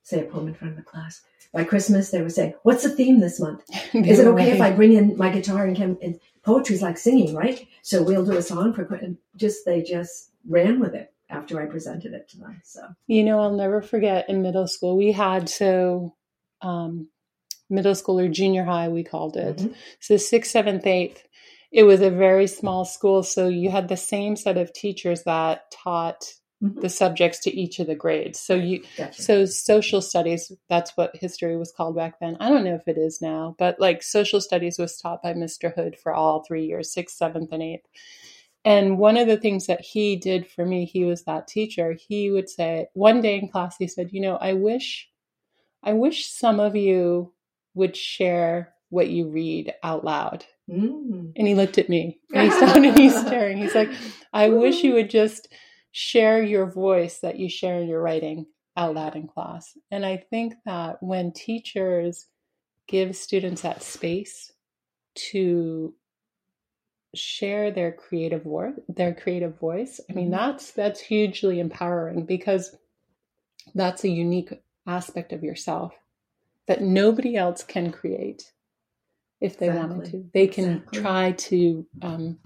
say a poem in front of the class." By Christmas, they were saying, "What's the theme this month? Is it okay if I bring in my guitar and can and poetry's like singing, right? So we'll do a song for and just they just ran with it after I presented it to them. So You know, I'll never forget in middle school, we had so um, middle school or junior high, we called it. Mhm. So sixth, seventh, eighth. It was a very small school, so you had the same set of teachers that taught Mhm. the subjects to each of the grades. So you gotcha. So social studies, that's what history was called back then. I don't know if it is now, but like social studies was taught by Mr. Hood for all three years, sixth, seventh, and eighth. And one of the things that he did for me, he was that teacher. He would say one day in class, he said, "You know, I wish, I wish some of you would share what you read out loud." Mm. And he looked at me. And he and he's staring. He's like, I wish you would just share your voice that you share in your writing out loud in class. And I think that when teachers give students that space to share their creative work, their creative voice, I mean Mhm. that's that's hugely empowering because that's a unique aspect of yourself that nobody else can create if they wanted to. They can Exactly. try to um,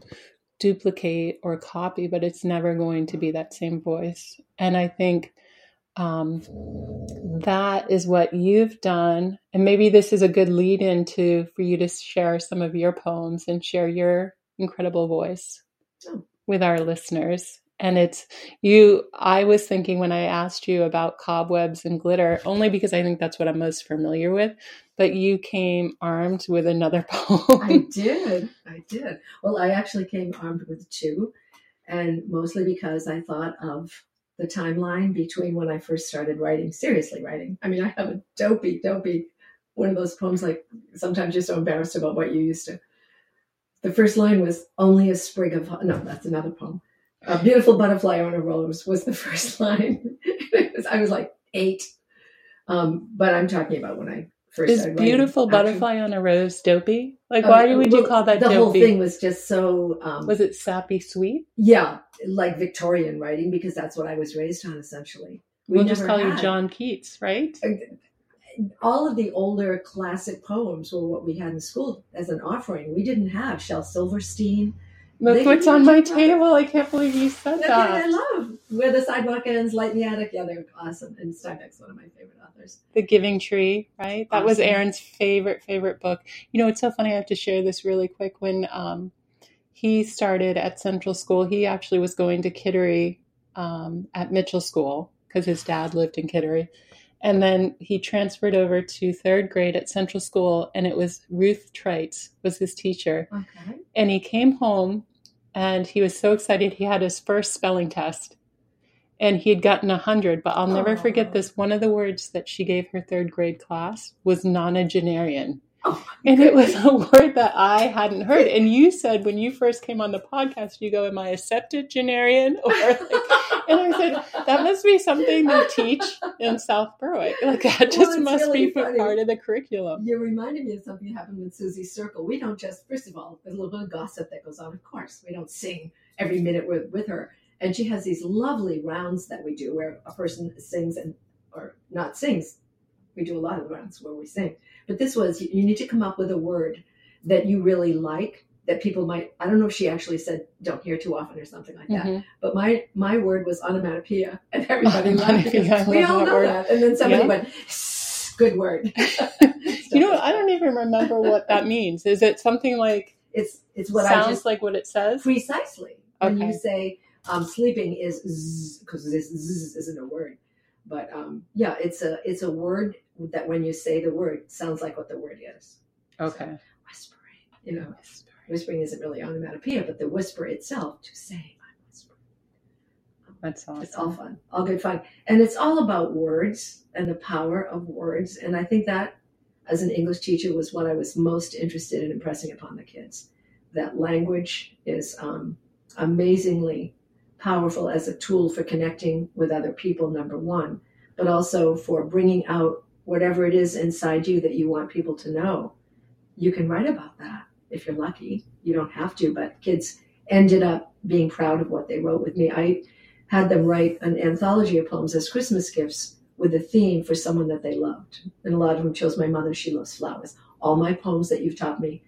duplicate or copy, but it's never going to be that same voice. And I think um, that is what you've done. And maybe this is a good lead into for you to share some of your poems and share your incredible voice Oh. with our listeners. And it's you, I was thinking when I asked you about cobwebs and glitter, only because I think that's what I'm most familiar with, but you came armed with another poem. I did. I did. Well, I actually came armed with two, and mostly because I thought of the timeline between when I first started writing, seriously writing. I mean, I have a dopey, dopey, one of those poems like sometimes you're so embarrassed about what you used to the first line was only a sprig of no, that's another poem. A beautiful butterfly on a rose was the first line. was, I was like eight, um, but I'm talking about when I first. Is beautiful butterfly on a rose dopey? Like, why uh, would you call that? The dopey? whole thing was just so. Um, was it sappy sweet? Yeah, like Victorian writing because that's what I was raised on essentially. We will just call had. you John Keats, right? All of the older classic poems were what we had in school as an offering. We didn't have Shel Silverstein. Look what's on my table. I can't believe you said That's that. I love. Where the Sidewalk Ends, Light in the Attic. Yeah, they're awesome. And Steinbeck's one of my favorite authors. The Giving Tree, right? That awesome. was Aaron's favorite, favorite book. You know, it's so funny. I have to share this really quick. When um, he started at Central School, he actually was going to Kittery um, at Mitchell School because his dad lived in Kittery. And then he transferred over to third grade at Central School, and it was Ruth Trites was his teacher. Okay. And he came home, and he was so excited. He had his first spelling test, and he had gotten a hundred. But I'll never oh. forget this. One of the words that she gave her third grade class was nonagenarian. Oh and it was a word that I hadn't heard. And you said when you first came on the podcast, you go, "Am I a septuagenarian?" Or like, and I said that must be something they teach in South Berwick. Like that just well, must really be funny. part of the curriculum. You reminded me of something that happened with Susie's Circle. We don't just, first of all, there's a little bit of gossip that goes on. Of course, we don't sing every minute with, with her. And she has these lovely rounds that we do where a person sings and or not sings. We do a lot of rounds where we sing but this was you need to come up with a word that you really like that people might I don't know if she actually said don't hear too often or something like that. Mm-hmm. But my my word was onomatopoeia and everybody laughed because we all know word. that. And then somebody yeah. went good word. you know? I don't even remember what that means. Is it something like it's it's what sounds I just, like what it says? Precisely. Okay. When you say um, sleeping is because this zzz isn't a word. But um, yeah, it's a it's a word that when you say the word sounds like what the word is. Okay. So, whispering, you know, whispering. Whispering isn't really onomatopoeia, but the whisper itself to say I'm whispering. That's awesome. It's all fun, all good fun, and it's all about words and the power of words. And I think that, as an English teacher, was what I was most interested in impressing upon the kids. That language is um, amazingly powerful as a tool for connecting with other people. Number one, but also for bringing out whatever it is inside you that you want people to know, you can write about that if you're lucky. You don't have to, but kids ended up being proud of what they wrote with me. I had them write an anthology of poems as Christmas gifts with a theme for someone that they loved. And a lot of them chose my mother, she loves flowers. All my poems that you've taught me,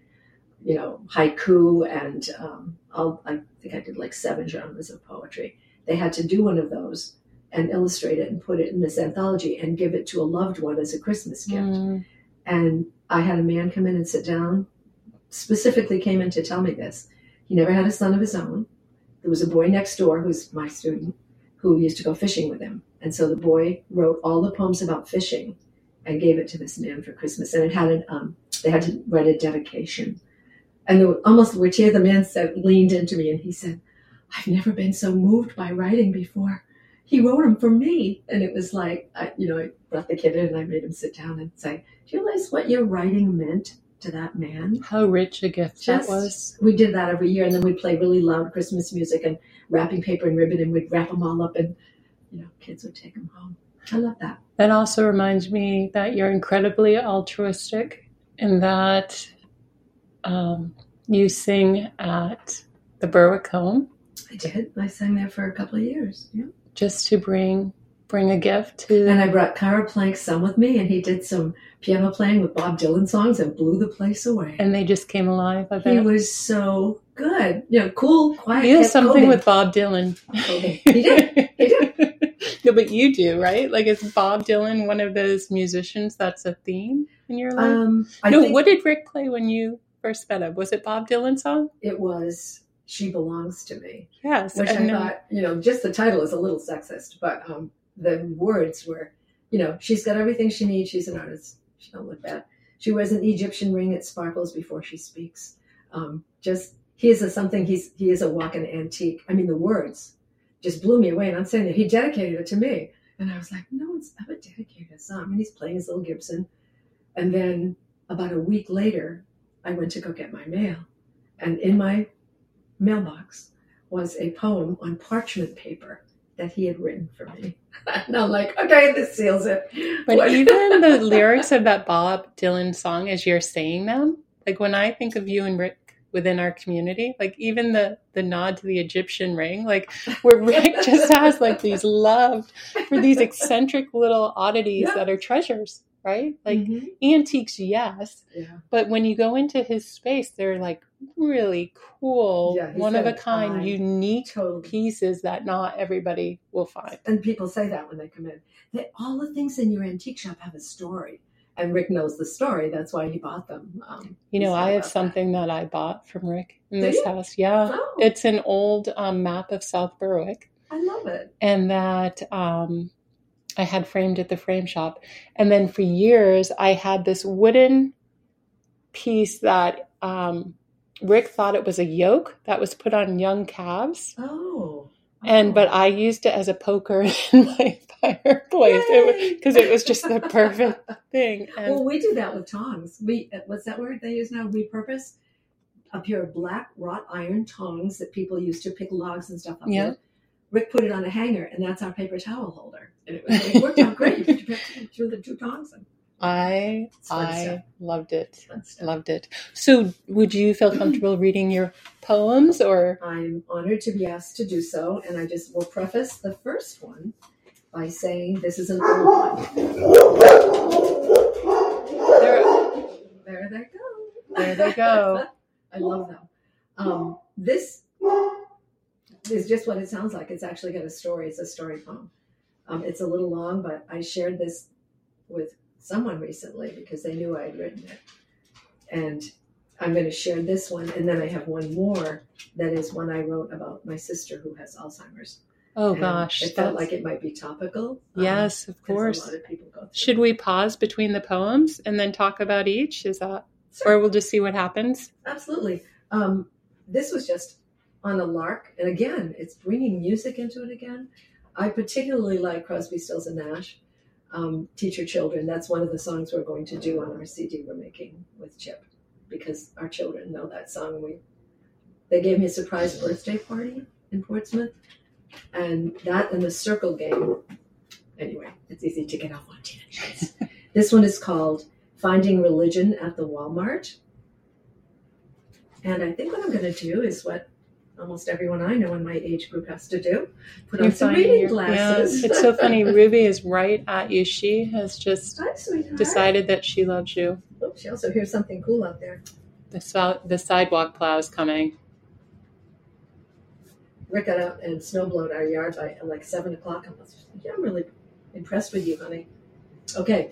you know, haiku and um, i think I did like seven genres of poetry. They had to do one of those and illustrate it and put it in this anthology and give it to a loved one as a Christmas gift. Mm. And I had a man come in and sit down, specifically came in to tell me this. He never had a son of his own. There was a boy next door who's my student who used to go fishing with him. And so the boy wrote all the poems about fishing and gave it to this man for Christmas. And it had an, um, they had to write a dedication. And the, almost which here the man said, leaned into me and he said, I've never been so moved by writing before he wrote them for me. And it was like, I, you know, I brought the kid in and I made him sit down and say, Do you realize what your writing meant to that man? How rich a gift Just, that was. We did that every year. And then we'd play really loud Christmas music and wrapping paper and ribbon and we'd wrap them all up and, you know, kids would take them home. I love that. That also reminds me that you're incredibly altruistic in that um, you sing at the Berwick Home. I did. I sang there for a couple of years. Yeah just to bring bring a gift to and i brought Kara Plank's son with me and he did some piano playing with bob dylan songs and blew the place away. And they just came alive I bet. he was so good. You know cool quiet he has something with bob dylan. He did. He did. No but you do right? Like is bob dylan one of those musicians that's a theme in your life? Um, no think, what did rick play when you first met him? Was it bob dylan song? It was she belongs to me. Yes, which I thought, you know, just the title is a little sexist, but um, the words were, you know, she's got everything she needs. She's an artist. She don't look bad. She wears an Egyptian ring. It sparkles before she speaks. Um, just he is a something. He's he is a walking antique. I mean, the words just blew me away. And I'm saying that he dedicated it to me, and I was like, no one's ever dedicated a song. And he's playing his little Gibson, and then about a week later, I went to go get my mail And in my mailbox was a poem on parchment paper that he had written for me. and I'm like, okay, this seals it. But What- even the lyrics of that Bob Dylan song, as you're saying them, like when I think of you and Rick within our community, like even the the nod to the Egyptian ring, like where Rick just has like these love for these eccentric little oddities Yeah. that are treasures, right? Like Mhm. antiques, yes, yeah. but when you go into his space, they're like really cool, Yeah, one of a kind, unique Totally. pieces that not everybody will find. And people say that when they come in. That all the things in your antique shop have a story. And Rick knows the story. That's why he bought them. Um, You know, I have about that. something that I bought from Rick in Do this you? house. Yeah. Oh, It's an old um, map of South Berwick, I love it. and that um, I had framed at the frame shop. And then for years, I had this wooden piece that um, Rick thought it was a yoke that was put on young calves. Oh. And Oh. but I used it as a poker in my fireplace because it, was just the perfect thing. And well, we do that with tongs. We uh, what's that word they use now? Repurpose a pair of black wrought iron tongs that people used to pick logs and stuff up Yeah. with. Rick put it on a hanger, and that's our paper towel holder. And it, was, it worked out great. You could pick through the two tongs. And I I loved it. Loved it. So, would you feel comfortable reading your poems or? I'm honored to be asked to do so, and I just will preface the first one by saying this is an old one. There, There they go. There they go. I love them. Um, this is just what it sounds like. It's actually got a story. It's a story poem. Um, it's a little long, but I shared this with someone recently because they knew I had written it. And I'm going to share this one, and then I have one more that is one I wrote about my sister who has Alzheimer's. oh And gosh, it felt that's- like it might be topical. um, yes, of 'cause A course. of. Should we pause between the poems and then talk about each? Is that, Sure. or we'll just see what happens? Absolutely. Um, this was just on a lark, and again, it's bringing music into it again. I particularly like Crosby, Stills, and Nash, um, "Teach Your Children." That's one of the songs we're going to do on our CD we're making with Chip, because our children know that song. We they gave me a surprise birthday party in Portsmouth, and that and the Circle Game. Anyway, it's easy to get off on tangents. this one is called "Finding Religion at the Walmart." And I think what I'm going to do is what almost everyone I know in my age group has to do put on You're some reading your- glasses. Yeah, it's so funny. Ruby is right at you. She has just Hi, decided that she loves you. Oh, she also hears something cool out there. The, the sidewalk plow is coming. Rick got out and snowblowed our yard by like 7 o'clock. I'm, yeah, I'm really impressed with you, honey. Okay,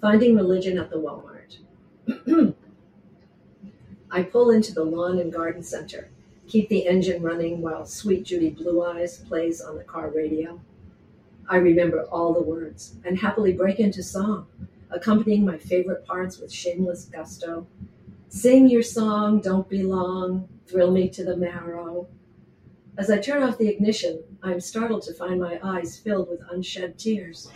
finding religion at the Walmart. I pull into the lawn and garden center, keep the engine running while Suite Judy Blue Eyes plays on the car radio. I remember all the words and happily break into song, accompanying my favorite parts with shameless gusto. Sing your song, don't be long, thrill me to the marrow. As I turn off the ignition, I am startled to find my eyes filled with unshed tears.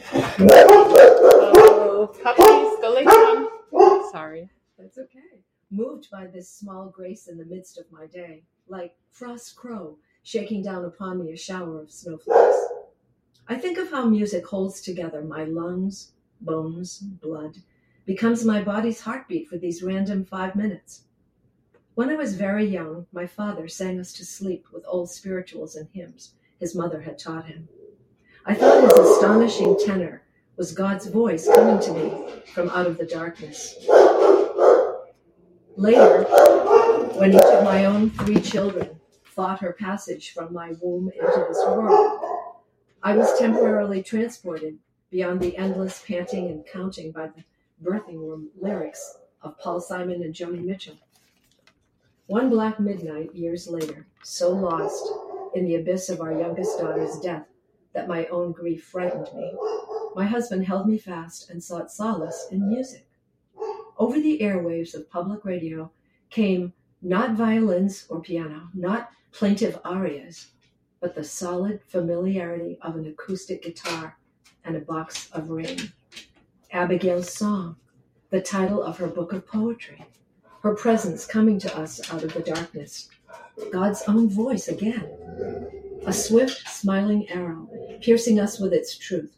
Oh, puppies, go. Sorry. That's okay. Moved by this small grace in the midst of my day, like frost crow shaking down upon me a shower of snowflakes. I think of how music holds together my lungs, bones, blood, becomes my body's heartbeat for these random five minutes. When I was very young, my father sang us to sleep with old spirituals and hymns his mother had taught him. I thought his astonishing tenor was God's voice coming to me from out of the darkness. Later, my own three children fought her passage from my womb into this world, I was temporarily transported beyond the endless panting and counting by the birthing room lyrics of Paul Simon and Joni Mitchell. One black midnight, years later, so lost in the abyss of our youngest daughter's death that my own grief frightened me, my husband held me fast and sought solace in music. Over the airwaves of public radio came not violins or piano, not plaintive arias, but the solid familiarity of an acoustic guitar and a box of rain. Abigail's Song, the title of her book of poetry. her presence coming to us out of the darkness. God's own voice again. A swift, smiling arrow, piercing us with its truth.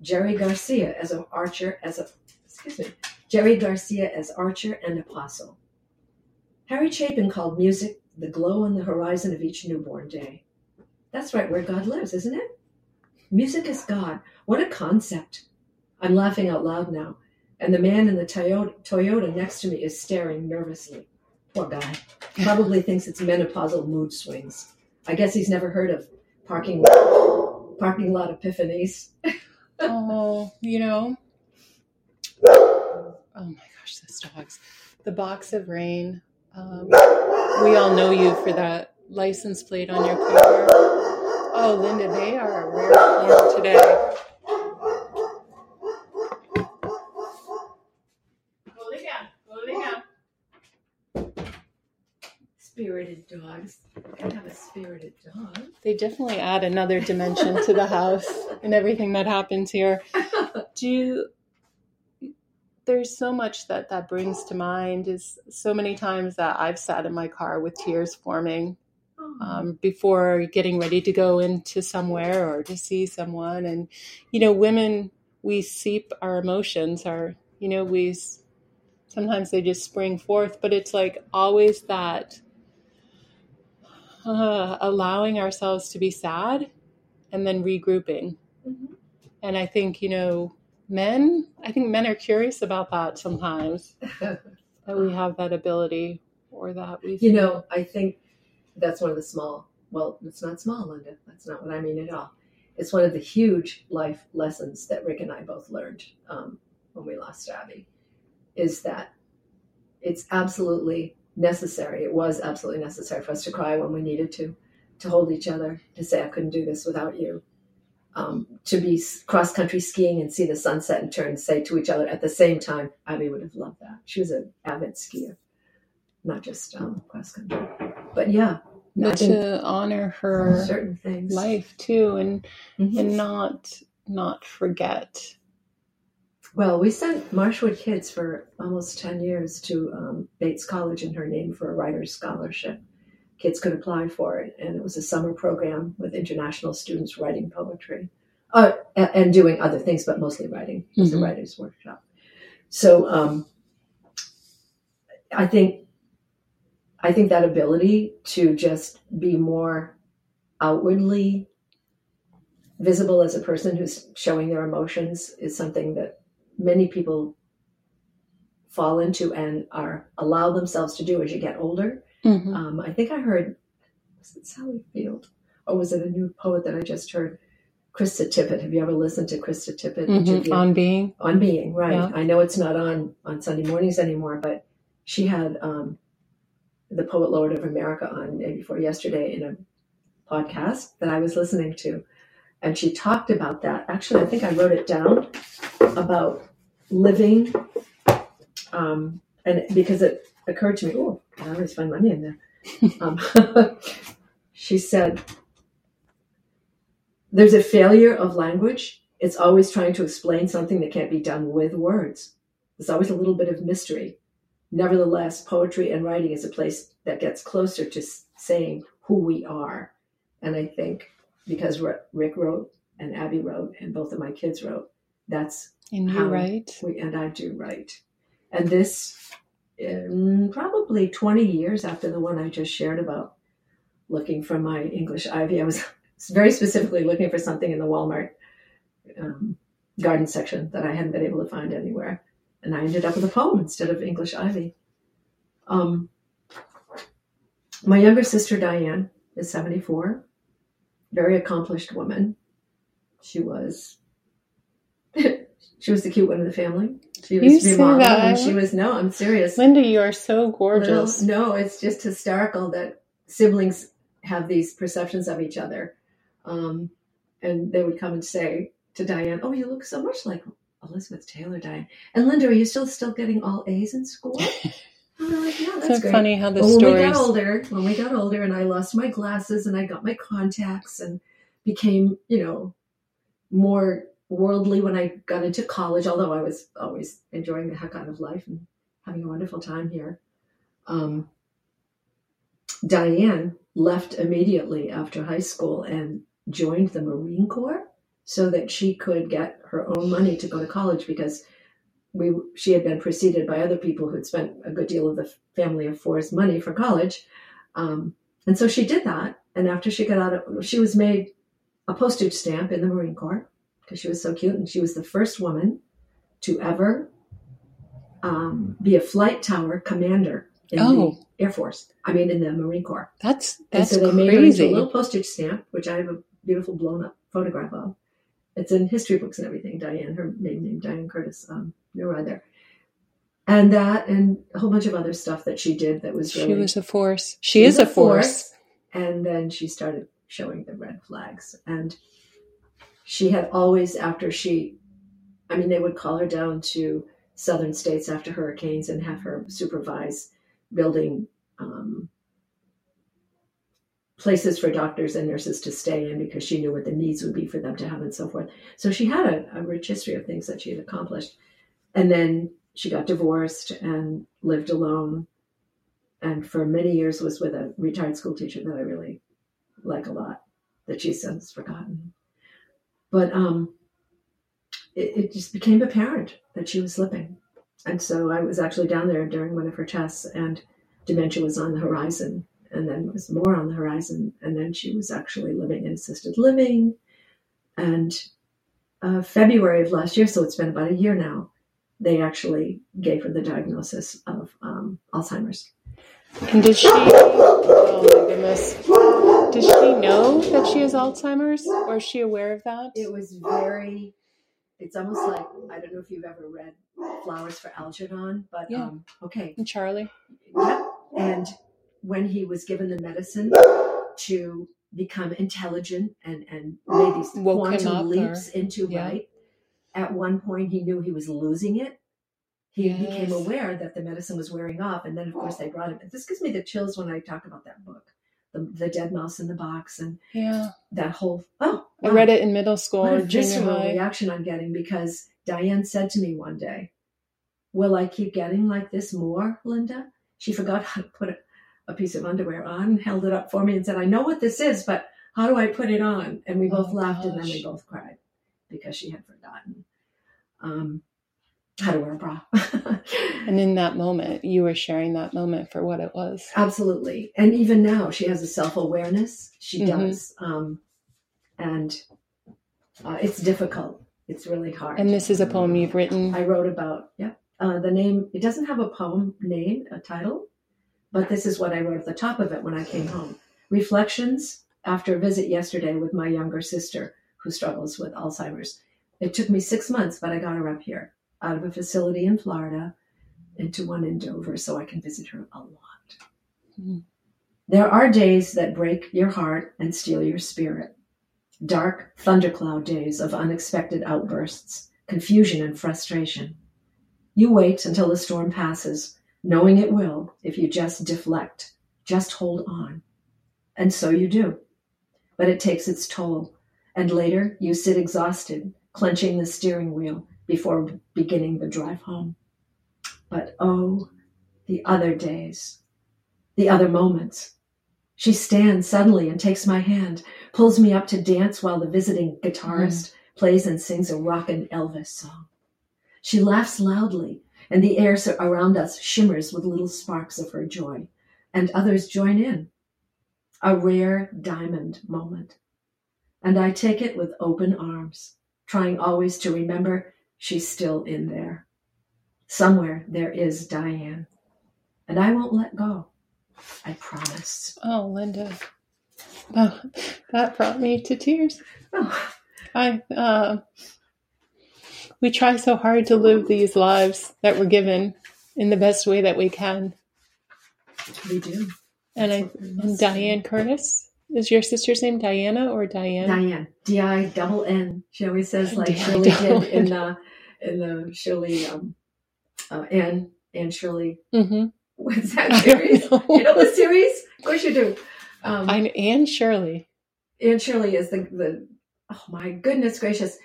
Jerry Garcia as an archer, as a excuse me, Jerry Garcia as archer and apostle. Harry Chapin called music the glow on the horizon of each newborn day. That's right where God lives, isn't it? Music is God. What a concept. I'm laughing out loud now, and the man in the Toyota, Toyota next to me is staring nervously. Poor guy. Probably thinks it's menopausal mood swings. I guess he's never heard of parking parking lot epiphanies. oh, you know. Oh my gosh, those dogs. The box of rain. Um, we all know you for that license plate on your car. Oh, Linda, they are a rare form today. Spirited dogs. I have a spirited dog. They definitely add another dimension to the house and everything that happens here. Do you there's so much that that brings to mind is so many times that I've sat in my car with tears forming um, before getting ready to go into somewhere or to see someone. And, you know, women, we seep our emotions, our, you know, we sometimes they just spring forth, but it's like always that uh, allowing ourselves to be sad and then regrouping. Mm-hmm. And I think, you know, men, I think men are curious about that sometimes, that we have that ability or that we. You know, I think that's one of the small, well, it's not small, Linda. That's not what I mean at all. It's one of the huge life lessons that Rick and I both learned um, when we lost Abby is that it's absolutely necessary. It was absolutely necessary for us to cry when we needed to, to hold each other, to say, I couldn't do this without you. Um, to be cross country skiing and see the sunset and turn and say to each other at the same time, Abby would have loved that. She was an avid skier, not just um, cross country. But yeah, but to honor her certain things, life too, and mm-hmm. and not not forget well, we sent Marshwood kids for almost 10 years to um, Bates College in her name for a writer's scholarship. Kids could apply for it, and it was a summer program with international students writing poetry uh, and doing other things, but mostly writing. It was mm-hmm. a writer's workshop. So um, I think I think that ability to just be more outwardly visible as a person who's showing their emotions is something that many people fall into and are allow themselves to do as you get older. Mm-hmm. Um, I think I heard was it Sally Field or was it a new poet that I just heard? Krista Tippett. Have you ever listened to Krista Tippett? Mm-hmm. On Being. On Being, right. Yeah. I know it's not on on Sunday mornings anymore, but she had um, the Poet Laureate of America on day before yesterday in a podcast that I was listening to. And she talked about that. Actually, I think I wrote it down about living, um, and because it occurred to me, oh, I always find money in there. Um, she said, "There's a failure of language. It's always trying to explain something that can't be done with words. There's always a little bit of mystery. Nevertheless, poetry and writing is a place that gets closer to saying who we are. And I think because Rick wrote and Abby wrote and both of my kids wrote, that's and you write. We, and I do write. And this, probably 20 years after the one I just shared about looking for my English ivy, I was very specifically looking for something in the Walmart um, garden section that I hadn't been able to find anywhere. And I ended up with a poem instead of English ivy. Um, my younger sister, Diane, is 74, very accomplished woman. She was she was the cute one in the family. She was you mom, and she was no. I'm serious, Linda. You are so gorgeous. no, it's just hysterical that siblings have these perceptions of each other, um, and they would come and say to Diane, "Oh, you look so much like Elizabeth Taylor, Diane." And Linda, are you still still getting all A's in school? like, yeah, that's so great. funny how the but stories. When we got older, when we got older, and I lost my glasses and I got my contacts and became, you know, more worldly when I got into college, although I was always enjoying the heck out of life and having a wonderful time here. um, Diane left immediately after high school and joined the Marine Corps so that she could get her own money to go to college because we she had been preceded by other people who'd spent a good deal of the family of four's money for college. Um, and so she did that. And after she got out of, she was made a postage stamp in the Marine Corps because she was so cute. And she was the first woman to ever um, be a flight tower commander in Oh. the Air Force. I mean, in the Marine Corps. That's And that's so they made her a little postage stamp, which I have a beautiful blown up photograph of. It's in history books and everything. Diane, her maiden name, Diane Curtis, um, you're right there. And that, and a whole bunch of other stuff that she did that was She was a force. She is a force. And then she started showing the red flags. And she had always, after she, I mean, they would call her down to southern states after hurricanes and have her supervise building um, places for doctors and nurses to stay in because she knew what the needs would be for them to have and so forth. So she had a, a rich history of things that she had accomplished. And then she got divorced and lived alone. And for many years was with a retired school teacher that I really like a lot, that she's since forgotten. But um, it, it just became apparent that she was slipping. And so I was actually down there during one of her tests, and dementia was on the horizon, and then was more on the horizon. And then she was actually living in assisted living. And uh, February of last year, so it's been about a year now, they actually gave her the diagnosis of um, Alzheimer's. And did she? Oh my goodness. Does she know that she has Alzheimer's, or is she aware of that? It was very. It's almost like I don't know if you've ever read Flowers for Algernon, but Yeah. um, okay, And Charlie. Yeah. And when he was given the medicine to become intelligent and, and made these Woke quantum up, or- leaps into yeah. right, at one point he knew he was losing it. He became aware that the medicine was wearing off. And then, of course, they brought him. This gives me the chills when I talk about that book, The, the Dead Mouse in the Box, and Yeah, that whole. Oh, I read it in middle school What a visceral high. reaction I'm getting because Diane said to me one day, Will I keep getting like this more, Linda? She forgot how to put a, a piece of underwear on, held it up for me, and said, I know what this is, but how do I put it on? And we both Oh, laughed and then we both cried because she had forgotten um, how to wear a bra. And in that moment, you were sharing that moment for what it was. Absolutely. And even now, she has a self awareness. She Mhm. does. Um, and uh, it's difficult. It's really hard. And this is a poem you've written. I wrote about, yeah. Uh, the name, it doesn't have a poem name, a title, but this is what I wrote at the top of it when I came home. Reflections after a visit yesterday with my younger sister who struggles with Alzheimer's. It took me six months, but I got her up here out of a facility in Florida into one in Dover so I can visit her a lot. Mhm. There are days that break your heart and steal your spirit. Dark thundercloud days of unexpected outbursts, confusion, and frustration. You wait until the storm passes, knowing it will if you just deflect, just hold on. And so you do. But it takes its toll. And later you sit exhausted, clenching the steering wheel before beginning the drive home. But oh, the other days, the other moments. She stands suddenly and takes my hand, pulls me up to dance while the visiting guitarist mm. plays and sings a rockin' Elvis song. She laughs loudly, and the air around us shimmers with little sparks of her joy, and others join in. A rare diamond moment. And I take it with open arms, trying always to remember she's still in there. Somewhere there is Diane, and I won't let go. I promise. Oh, Linda. Oh, that brought me to tears. Oh, I uh, we try so hard to live these lives that we're given in the best way that we can. we do. And I That's we and. Diane Curtis is your sister's name Diana or Diane? Diane, D I double N. She always says like. Shirley did in the in the Shirley um uh, Anne Anne Shirley. Mm-hmm. What's that series? you know the series? Of course you do. Um, I Anne Shirley. Anne Shirley is the the oh my goodness gracious,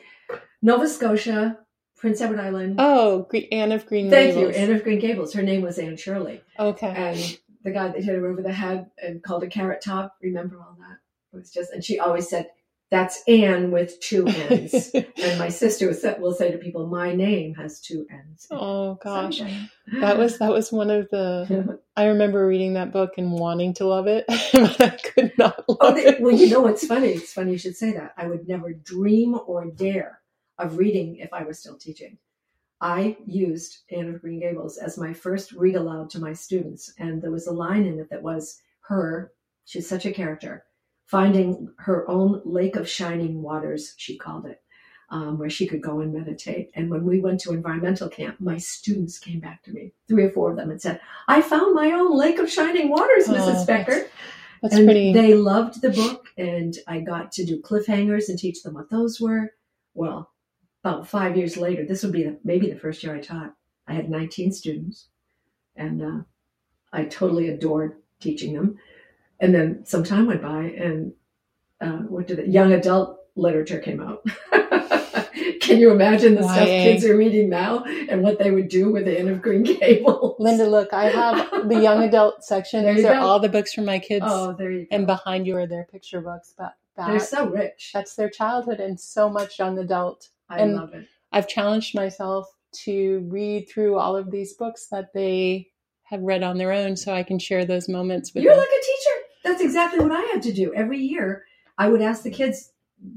Nova Scotia Prince Edward Island. Oh, Anne of Green Thank Gables. you, Anne of Green Gables. Her name was Anne Shirley, Okay. and the guy that hit her over the head and called a carrot top. Remember all that? It was just, and she always said, "That's Anne with two N's." and my sister will say, will say to people, "My name has two N's." oh gosh. Someday. That was that was one of the I remember reading that book and wanting to love it, but I could not oh, love Oh, they, it. well, you know what's funny? It's funny you should say that. I would never dream or dare of reading if I was still teaching. I used Anne of Green Gables as my first read aloud to my students, and there was a line in it that was her. She's such a character, finding her own lake of shining waters. She called it. Um, where she could go and meditate. And when we went to environmental camp, my students came back to me, three or four of them, and said, I found my own lake of shining waters, Oh, Mrs. Becker. That's and pretty. they loved the book, and I got to do cliffhangers and teach them what those were. Well, about five years later, this would be the, maybe the first year I taught. I had 19 students, and uh, I totally adored teaching them. And then some time went by, and uh, what did it? Young adult literature came out. Can you imagine the stuff kids are reading now and what they would do with Anne of Green Gables? Linda, look, I have the young adult section. There These are go. all the books from my kids, Oh, there you go. and behind you are their picture books. But They're so rich. that's their childhood and so much young adult. I and- love it. I've challenged myself to read through all of these books that they have read on their own, so I can share those moments with You're them. like a teacher. That's exactly what I had to do. Every year, I would ask the kids,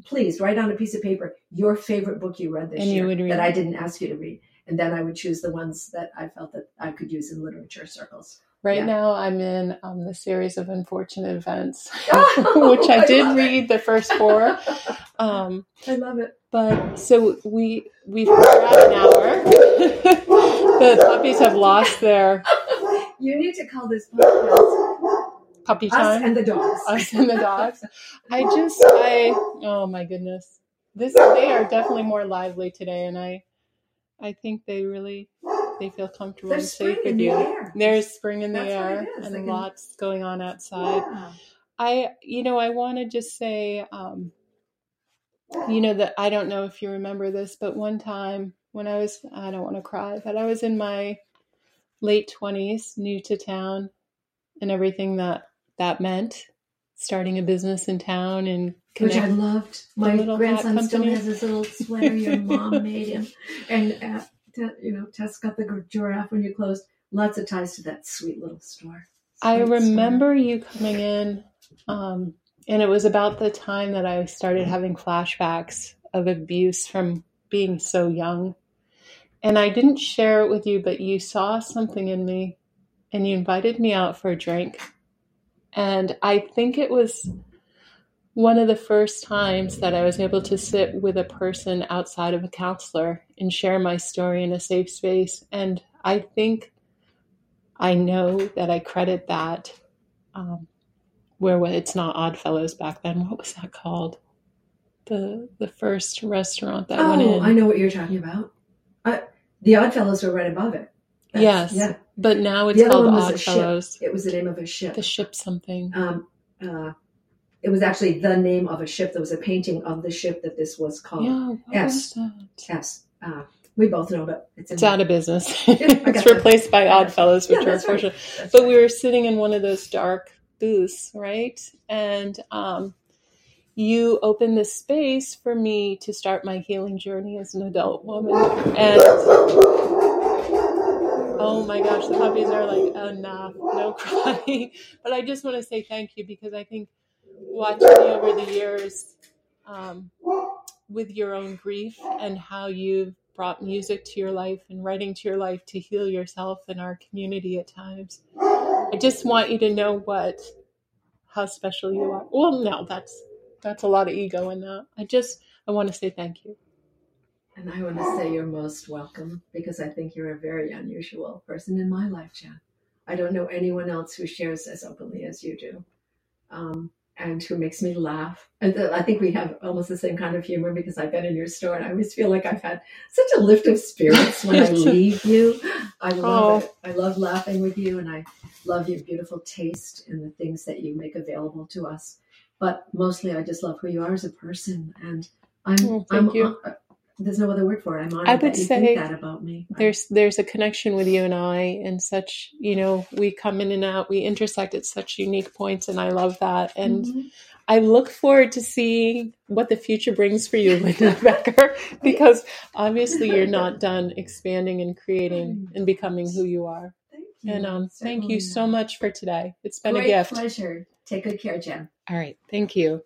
please write on a piece of paper your favorite book you read this And year read that it. I didn't ask you to read. And then I would choose the ones that I felt that I could use in literature circles. Right Yeah. now, I'm in um, the series of unfortunate events, Oh, which I, I did love it. read the first four. Um, I love it. But so we we've we're an hour. the puppies have lost their You need to call this podcast puppy time. Us time. and the Dogs. Us and the dogs. I just I oh my goodness. This they are definitely more lively today, and I I think they really they feel comfortable There's and safe spring in with the you. air. There's spring in the That's air and can- lots going on outside. Yeah. I, you know, I want to just say, um, you know, that I don't know if you remember this, but one time when I was, I don't want to cry, but I was in my late 20s, new to town, and everything that that meant, starting a business in town and Which I loved. My little grandson still has his little sweater your mom made him. And, uh, you know, Tess got the giraffe when you closed. Lots of ties to that sweet little store. I Sweet store. remember you coming in, um, and it was about the time that I started having flashbacks of abuse from being so young. And I didn't share it with you, but you saw something in me and you invited me out for a drink. And I think it was one of the first times that I was able to sit with a person outside of a counselor and share my story in a safe space. And I think I know that I credit that. Um, where wa- it's not Oddfellows back then. What was that called? The the first restaurant that went in. Oh, in. I know what you're talking about. Uh, the Oddfellows were right above it. Yes. Yeah. But now it's The other called one was a ship. Oddfellows. It was the name of a ship. The ship something. Um, uh, it was actually the name of a ship. There was a painting of the ship that this was called. yeah. What yes. that? Yes. Uh, we both know, but it's, in It's out of business. I it's you. replaced by I. Oddfellows, Yeah, which are that's right. unfortunate. That's But right. we were sitting in one of those dark booths, right? And um, you opened this space for me to start my healing journey as an adult woman. And oh my gosh, the puppies are like, enough, no crying. But I just want to say thank you because I think watching you over the years um, with your own grief and how you've brought music to your life and writing to your life to heal yourself and our community at times. I just want you to know what how special you are. Well, no, that's that's a lot of ego in that. I just I want to say thank you. And I want to say you're most welcome because I think you're a very unusual person in my life, Jen. I don't know anyone else who shares as openly as you do, um, and who makes me laugh. And I think we have almost the same kind of humor because I've been in your store and I always feel like I've had such a lift of spirits when I leave you. I love Oh. it. I love laughing with you, and I love your beautiful taste and the things that you make available to us. But mostly, I just love who you are as a person, and I'm Oh, thank I'm you. There's no other word for it. I'm honored I would that you say think that about me. there's there's a connection with you and I and such you know we come in and out we intersect at such unique points and I love that and Mhm. I look forward to seeing what the future brings for you Linda Becker because obviously you're not done expanding and creating and becoming who you are Thank you. and um thank you so much for today it's been Great a gift pleasure. Take good care, Jen. all right thank you